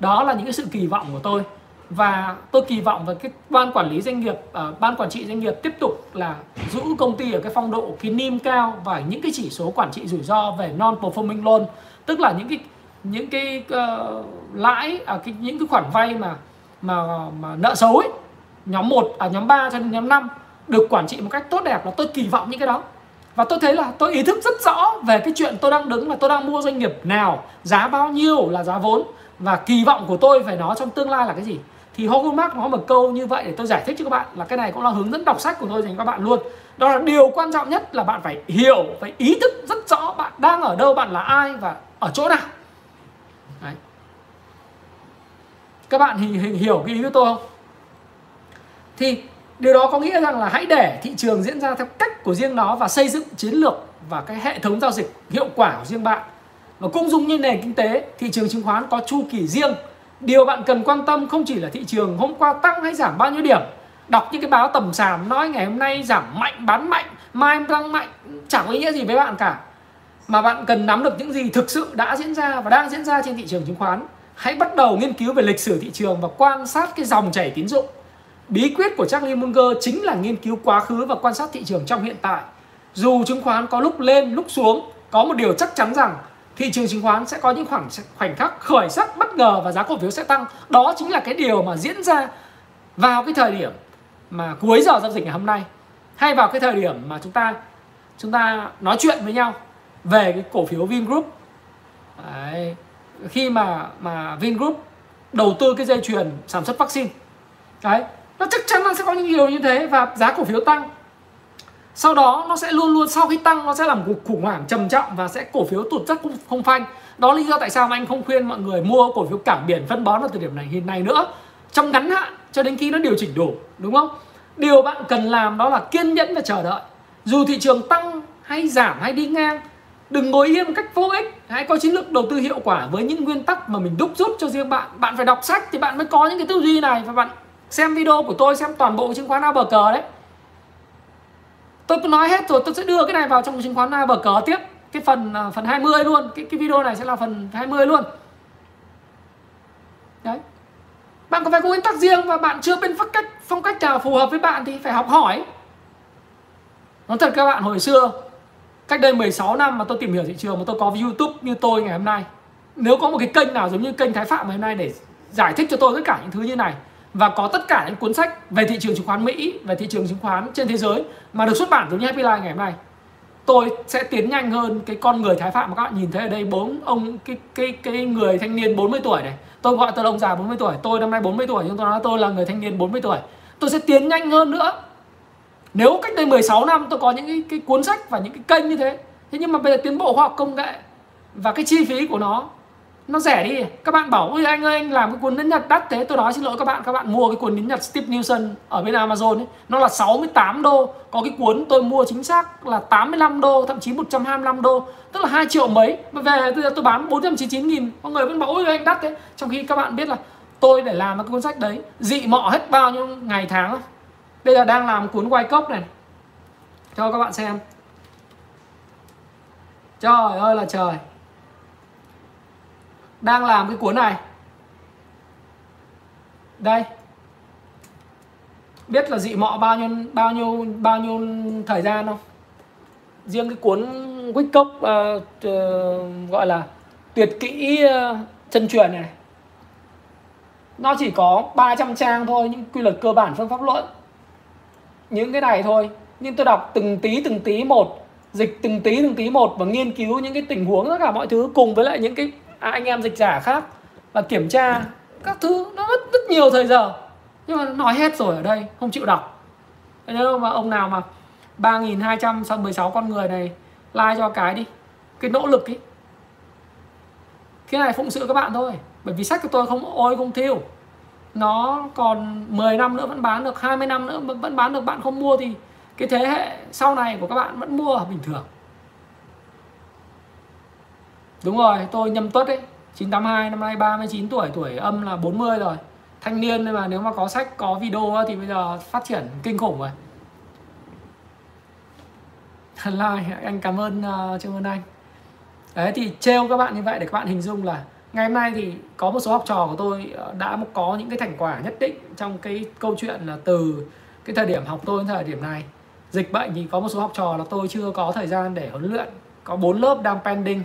Đó là những cái sự kỳ vọng của tôi và tôi kỳ vọng vào cái ban quản lý doanh nghiệp uh, ban quản trị doanh nghiệp tiếp tục là giữ công ty ở cái phong độ cái niêm cao và những cái chỉ số quản trị rủi ro về non performing loan. Tức là những cái những cái uh, lãi à, cái, những cái khoản vay mà mà mà nợ xấu ấy nhóm 1 à nhóm 3 cho đến nhóm 5 được quản trị một cách tốt đẹp là tôi kỳ vọng những cái đó. Và tôi thấy là tôi ý thức rất rõ về cái chuyện tôi đang đứng là tôi đang mua doanh nghiệp nào giá bao nhiêu là giá vốn. Và kỳ vọng của tôi phải nó trong tương lai là cái gì? Thì Howard mắc nó một câu như vậy để tôi giải thích cho các bạn là cái này cũng là hướng dẫn đọc sách của tôi dành cho các bạn luôn. Đó là điều quan trọng nhất là bạn phải hiểu, phải ý thức rất rõ bạn đang ở đâu, bạn là ai và ở chỗ nào. Đấy. các bạn hiểu cái ý của tôi không? Thì điều đó có nghĩa rằng là hãy để thị trường diễn ra theo cách của riêng nó và xây dựng chiến lược và cái hệ thống giao dịch hiệu quả của riêng bạn. Và cũng giống như nền kinh tế, thị trường chứng khoán có chu kỳ riêng điều bạn cần quan tâm không chỉ là thị trường hôm qua tăng hay giảm bao nhiêu điểm. Đọc những cái báo tầm sàn nói ngày hôm nay giảm mạnh, bán mạnh, mai tăng mạnh, chẳng có ý nghĩa gì với bạn cả. Mà bạn cần nắm được những gì thực sự đã diễn ra và đang diễn ra trên thị trường chứng khoán, hãy bắt đầu nghiên cứu về lịch sử thị trường và quan sát cái dòng chảy tín dụng. Bí quyết của Charlie Munger chính là nghiên cứu quá khứ và quan sát thị trường trong hiện tại. Dù chứng khoán có lúc lên, lúc xuống, có một điều chắc chắn rằng thị trường chứng khoán sẽ có những khoảng khoảnh khắc khởi sắc bất ngờ và giá cổ phiếu sẽ tăng. Đó chính là cái điều mà diễn ra vào cái thời điểm mà cuối giờ giao dịch ngày hôm nay, hay vào cái thời điểm mà chúng ta chúng ta nói chuyện với nhau về cái cổ phiếu Vingroup. Đấy. khi mà mà Vingroup đầu tư cái dây chuyền sản xuất vaccine. Đấy, nó chắc chắn là sẽ có những điều như thế và giá cổ phiếu tăng sau đó nó sẽ luôn luôn sau khi tăng nó sẽ làm cuộc khủng hoảng trầm trọng và sẽ cổ phiếu tụt rất không, không phanh. Đó là lý do tại sao mà anh không khuyên mọi người mua cổ phiếu cảng biển phân bón ở thời điểm này hiện nay nữa. Trong ngắn hạn cho đến khi nó điều chỉnh đủ đúng không? Điều bạn cần làm đó là kiên nhẫn và chờ đợi. Dù thị trường tăng hay giảm hay đi ngang đừng ngồi yên một cách vô ích. Hãy có chiến lược đầu tư hiệu quả với những nguyên tắc mà mình đúc rút cho riêng bạn. Bạn phải đọc sách thì bạn mới có những cái tư duy này và bạn xem video của tôi xem toàn bộ chứng khoán A bờ cờ đấy tôi cứ nói hết rồi, tôi sẽ đưa cái này vào trong chứng khoán A bờ cờ tiếp. Cái phần à, phần 20 luôn, cái cái video này sẽ là phần 20 luôn. Đấy. Bạn có phải có nguyên tắc riêng và bạn chưa bên phong cách phong cách nào phù hợp với bạn thì phải học hỏi. Nói thật các bạn, hồi xưa, cách đây 16 năm mà tôi tìm hiểu thị trường mà tôi có YouTube như tôi ngày hôm nay. Nếu có một cái kênh nào giống như kênh Thái Phạm ngày hôm nay để giải thích cho tôi tất cả những thứ như này và có tất cả những cuốn sách về thị trường chứng khoán Mỹ, về thị trường chứng khoán trên thế giới mà được xuất bản giống như Happy Life ngày hôm nay. Tôi sẽ tiến nhanh hơn cái con người Thái Phạm mà các bạn nhìn thấy ở đây. Bốn ông cái cái cái người thanh niên 40 tuổi này. Tôi gọi tôi là ông già 40 tuổi. Tôi năm nay 40 tuổi nhưng tôi nói tôi là người thanh niên 40 tuổi. Tôi sẽ tiến nhanh hơn nữa. Nếu cách đây 16 năm tôi có những cái, cái cuốn sách và những cái kênh như thế thế nhưng mà bây giờ tiến bộ khoa học công nghệ và cái chi phí của nó nó rẻ đi. Các bạn bảo, ôi, anh ơi, anh làm cái cuốn đến nhật đắt thế, tôi nói xin lỗi các bạn. Các bạn mua cái cuốn đến nhật Steve Nielsen ở bên Amazon ấy, nó là 68 đô. Có cái cuốn tôi mua chính xác là 85 đô, thậm chí 125 đô. Tức là hai triệu mấy. Mà về, bây giờ tôi bán 499 nghìn. Mọi người vẫn bảo, ôi, anh đắt thế. Trong khi các bạn biết là tôi để làm cái cuốn sách đấy, dị mọ hết bao nhiêu ngày tháng bây giờ đang làm cuốn quay cốc này. Cho các bạn xem. Trời ơi là trời đang làm cái cuốn này. Đây. Biết là dị mọ bao nhiêu bao nhiêu bao nhiêu thời gian không? Riêng cái cuốn quýt cốc uh, uh, gọi là tuyệt kỹ uh, chân truyền này. Nó chỉ có 300 trang thôi những quy luật cơ bản phương pháp luận. Những cái này thôi nhưng tôi đọc từng tí từng tí một dịch từng tí từng tí một và nghiên cứu những cái tình huống tất cả mọi thứ cùng với lại những cái à, anh em dịch giả khác. Và kiểm tra các thứ nó mất rất nhiều thời giờ. Nhưng mà nói hết rồi ở đây không chịu đọc. Nếu mà ông nào mà 3.216 con người này like cho cái đi cái nỗ lực ấy cái này phụng sự các bạn thôi. Bởi vì sách của tôi không ôi không thiêu. Nó còn 10 năm nữa vẫn bán được 20 năm nữa vẫn bán được bạn không mua thì cái thế hệ sau này của các bạn vẫn mua bình thường đúng rồi tôi nhâm tuất ấy. 982 năm nay 39 tuổi tuổi âm là 40 rồi. Thanh niên mà nếu mà có sách có video thì bây giờ phát triển kinh khủng rồi. [LAUGHS] Like anh cảm ơn uh, trương ơn anh. Đấy thì trêu các bạn như vậy để các bạn hình dung là ngày hôm nay thì có một số học trò của tôi ờ, đã có những cái thành quả nhất định trong cái câu chuyện là từ cái thời điểm học tôi đến thời điểm này. Dịch bệnh thì có một số học trò là tôi chưa có thời gian để huấn luyện. Có bốn lớp đang pending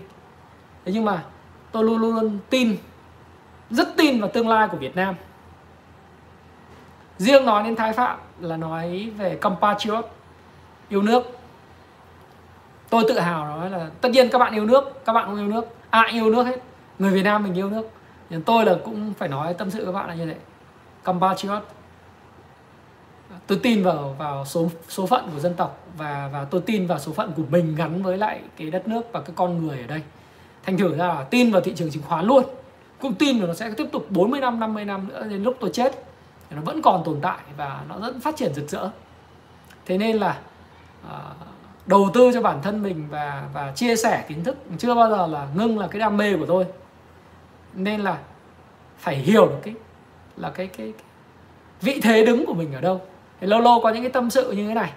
thế nhưng mà tôi luôn luôn tin, rất tin vào tương lai của Việt Nam. Riêng nói đến Thái Phạm là nói về compatriot, yêu nước. Tôi tự hào nói là tất nhiên các bạn yêu nước, các bạn cũng yêu nước, ai yêu nước hết. Người Việt Nam mình yêu nước. Nhưng tôi là cũng phải nói tâm sự các bạn là như vậy compatriot. Tôi tin vào vào số số phận của dân tộc và và tôi tin vào số phận của mình gắn với lại cái đất nước và cái con người ở đây thành thử ra là tin vào thị trường chứng khoán luôn. Cũng tin là nó sẽ tiếp tục 40 năm 50 năm nữa đến lúc tôi chết. Nó vẫn còn tồn tại và nó vẫn phát triển rực rỡ. Thế nên là uh, đầu tư cho bản thân mình và và chia sẻ kiến thức chưa bao giờ là ngưng là cái đam mê của tôi. Nên là phải hiểu được cái là cái cái, cái vị thế đứng của mình ở đâu. Thì lâu lâu có những cái tâm sự như thế này.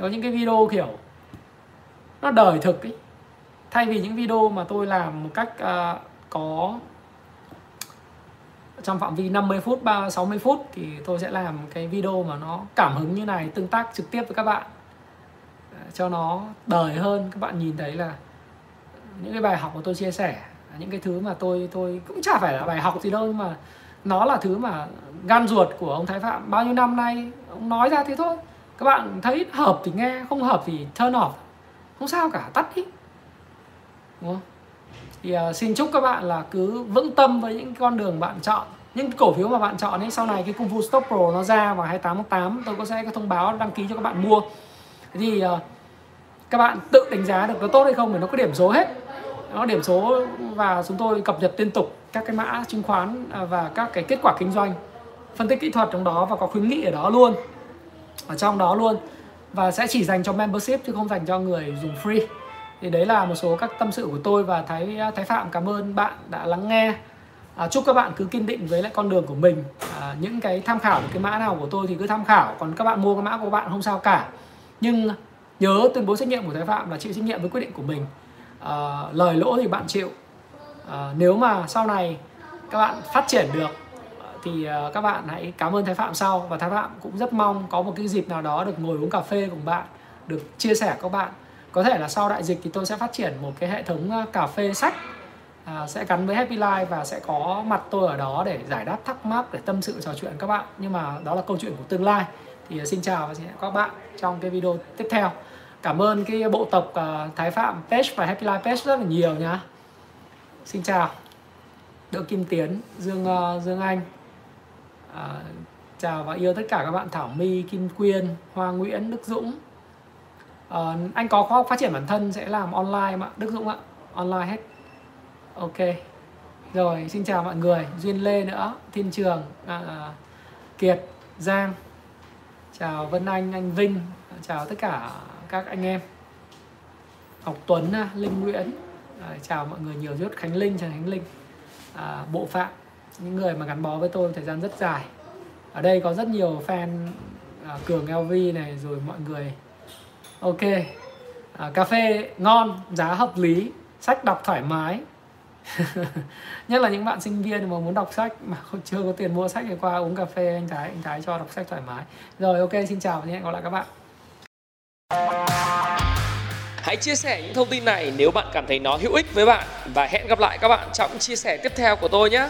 Có những cái video kiểu nó đời thực ấy thay vì những video mà tôi làm một cách uh, có trong phạm vi 50 phút 3 60 phút thì tôi sẽ làm cái video mà nó cảm hứng như này tương tác trực tiếp với các bạn. Ờ, cho nó đời hơn. Các bạn nhìn thấy là những cái bài học mà tôi chia sẻ những cái thứ mà tôi tôi cũng chả phải là bài học gì đâu nhưng mà nó là thứ mà gan ruột của ông Thái Phạm. Bao nhiêu năm nay ông nói ra thế thôi. Các bạn thấy hợp thì nghe không hợp thì turn off. Không sao cả tắt đi đúng không? Thì uh, xin chúc các bạn là cứ vững tâm với những con đường bạn chọn. Những cổ phiếu mà bạn chọn ấy sau này cái công Fu Stop Pro nó ra vào 28 tháng 8 tôi có sẽ có thông báo đăng ký cho các bạn mua. Thì uh, các bạn tự đánh giá được nó tốt hay không thì nó có điểm số hết. Nó điểm số và chúng tôi cập nhật liên tục các cái mã chứng khoán à, và các cái kết quả kinh doanh phân tích kỹ thuật trong đó và có khuyến nghị ở đó luôn ở trong đó luôn. Và sẽ chỉ dành cho membership chứ không dành cho người dùng free thì đấy là một số các tâm sự của tôi và thái thái phạm. Cảm ơn bạn đã lắng nghe. À, chúc các bạn cứ kiên định với lại con đường của mình. À, những cái tham khảo cái mã nào của tôi thì cứ tham khảo. Còn các bạn mua cái mã của bạn không sao cả. Nhưng nhớ tuyên bố trách nhiệm của thái phạm là chịu trách nhiệm với quyết định của mình. À, lời lỗ thì bạn chịu. À, nếu mà sau này các bạn phát triển được thì à, các bạn hãy cảm ơn Thái Phạm sau. Và Thái Phạm cũng rất mong có một cái dịp nào đó được ngồi uống cà phê cùng bạn được chia sẻ các bạn có thể là sau đại dịch thì tôi sẽ phát triển một cái hệ thống ờ, cà phê sách à, sẽ gắn với Happy Life và sẽ có mặt tôi ở đó để giải đáp thắc mắc để tâm sự trò chuyện các bạn. Nhưng mà đó là câu chuyện của tương lai. Thì ờ, xin chào và xin hẹn các bạn trong cái video tiếp theo. Cảm ơn cái bộ tộc uh, Thái Phạm Page và Happy Life Page rất là nhiều nhá. Xin chào. Đỗ Kim Tiến Dương uh, Dương Anh. Uh, chào và yêu tất cả các bạn Thảo My Kim Quyên Hoa Nguyễn Đức Dũng uh, anh có khoa học phát triển bản thân sẽ làm online mà Đức Dũng ạ. Online hết. Ok. Rồi xin chào mọi người. Duyên Lê nữa Thiên Trường à, à Kiệt Giang. Chào Vân Anh anh Vinh. Chào tất cả các anh em. Ngọc Tuấn à, Linh Nguyễn. À, chào mọi người nhiều rất Khánh Linh Trần Khánh Linh. À, Bộ Phạm. Những người mà gắn bó với tôi thời gian rất dài. Ở đây có rất nhiều fan à, Cường LV này rồi mọi người ok. À, cà phê ngon giá hợp lý sách đọc thoải mái. [LAUGHS] Nhất là những bạn sinh viên mà muốn đọc sách mà không chưa có tiền mua sách thì qua uống cà phê anh Thái anh Thái cho đọc sách thoải mái. Rồi ok xin chào và hẹn gặp lại các bạn. Hãy chia sẻ những thông tin này nếu bạn cảm thấy nó hữu ích với bạn. Và hẹn gặp lại các bạn trong chia sẻ tiếp theo của tôi nhé.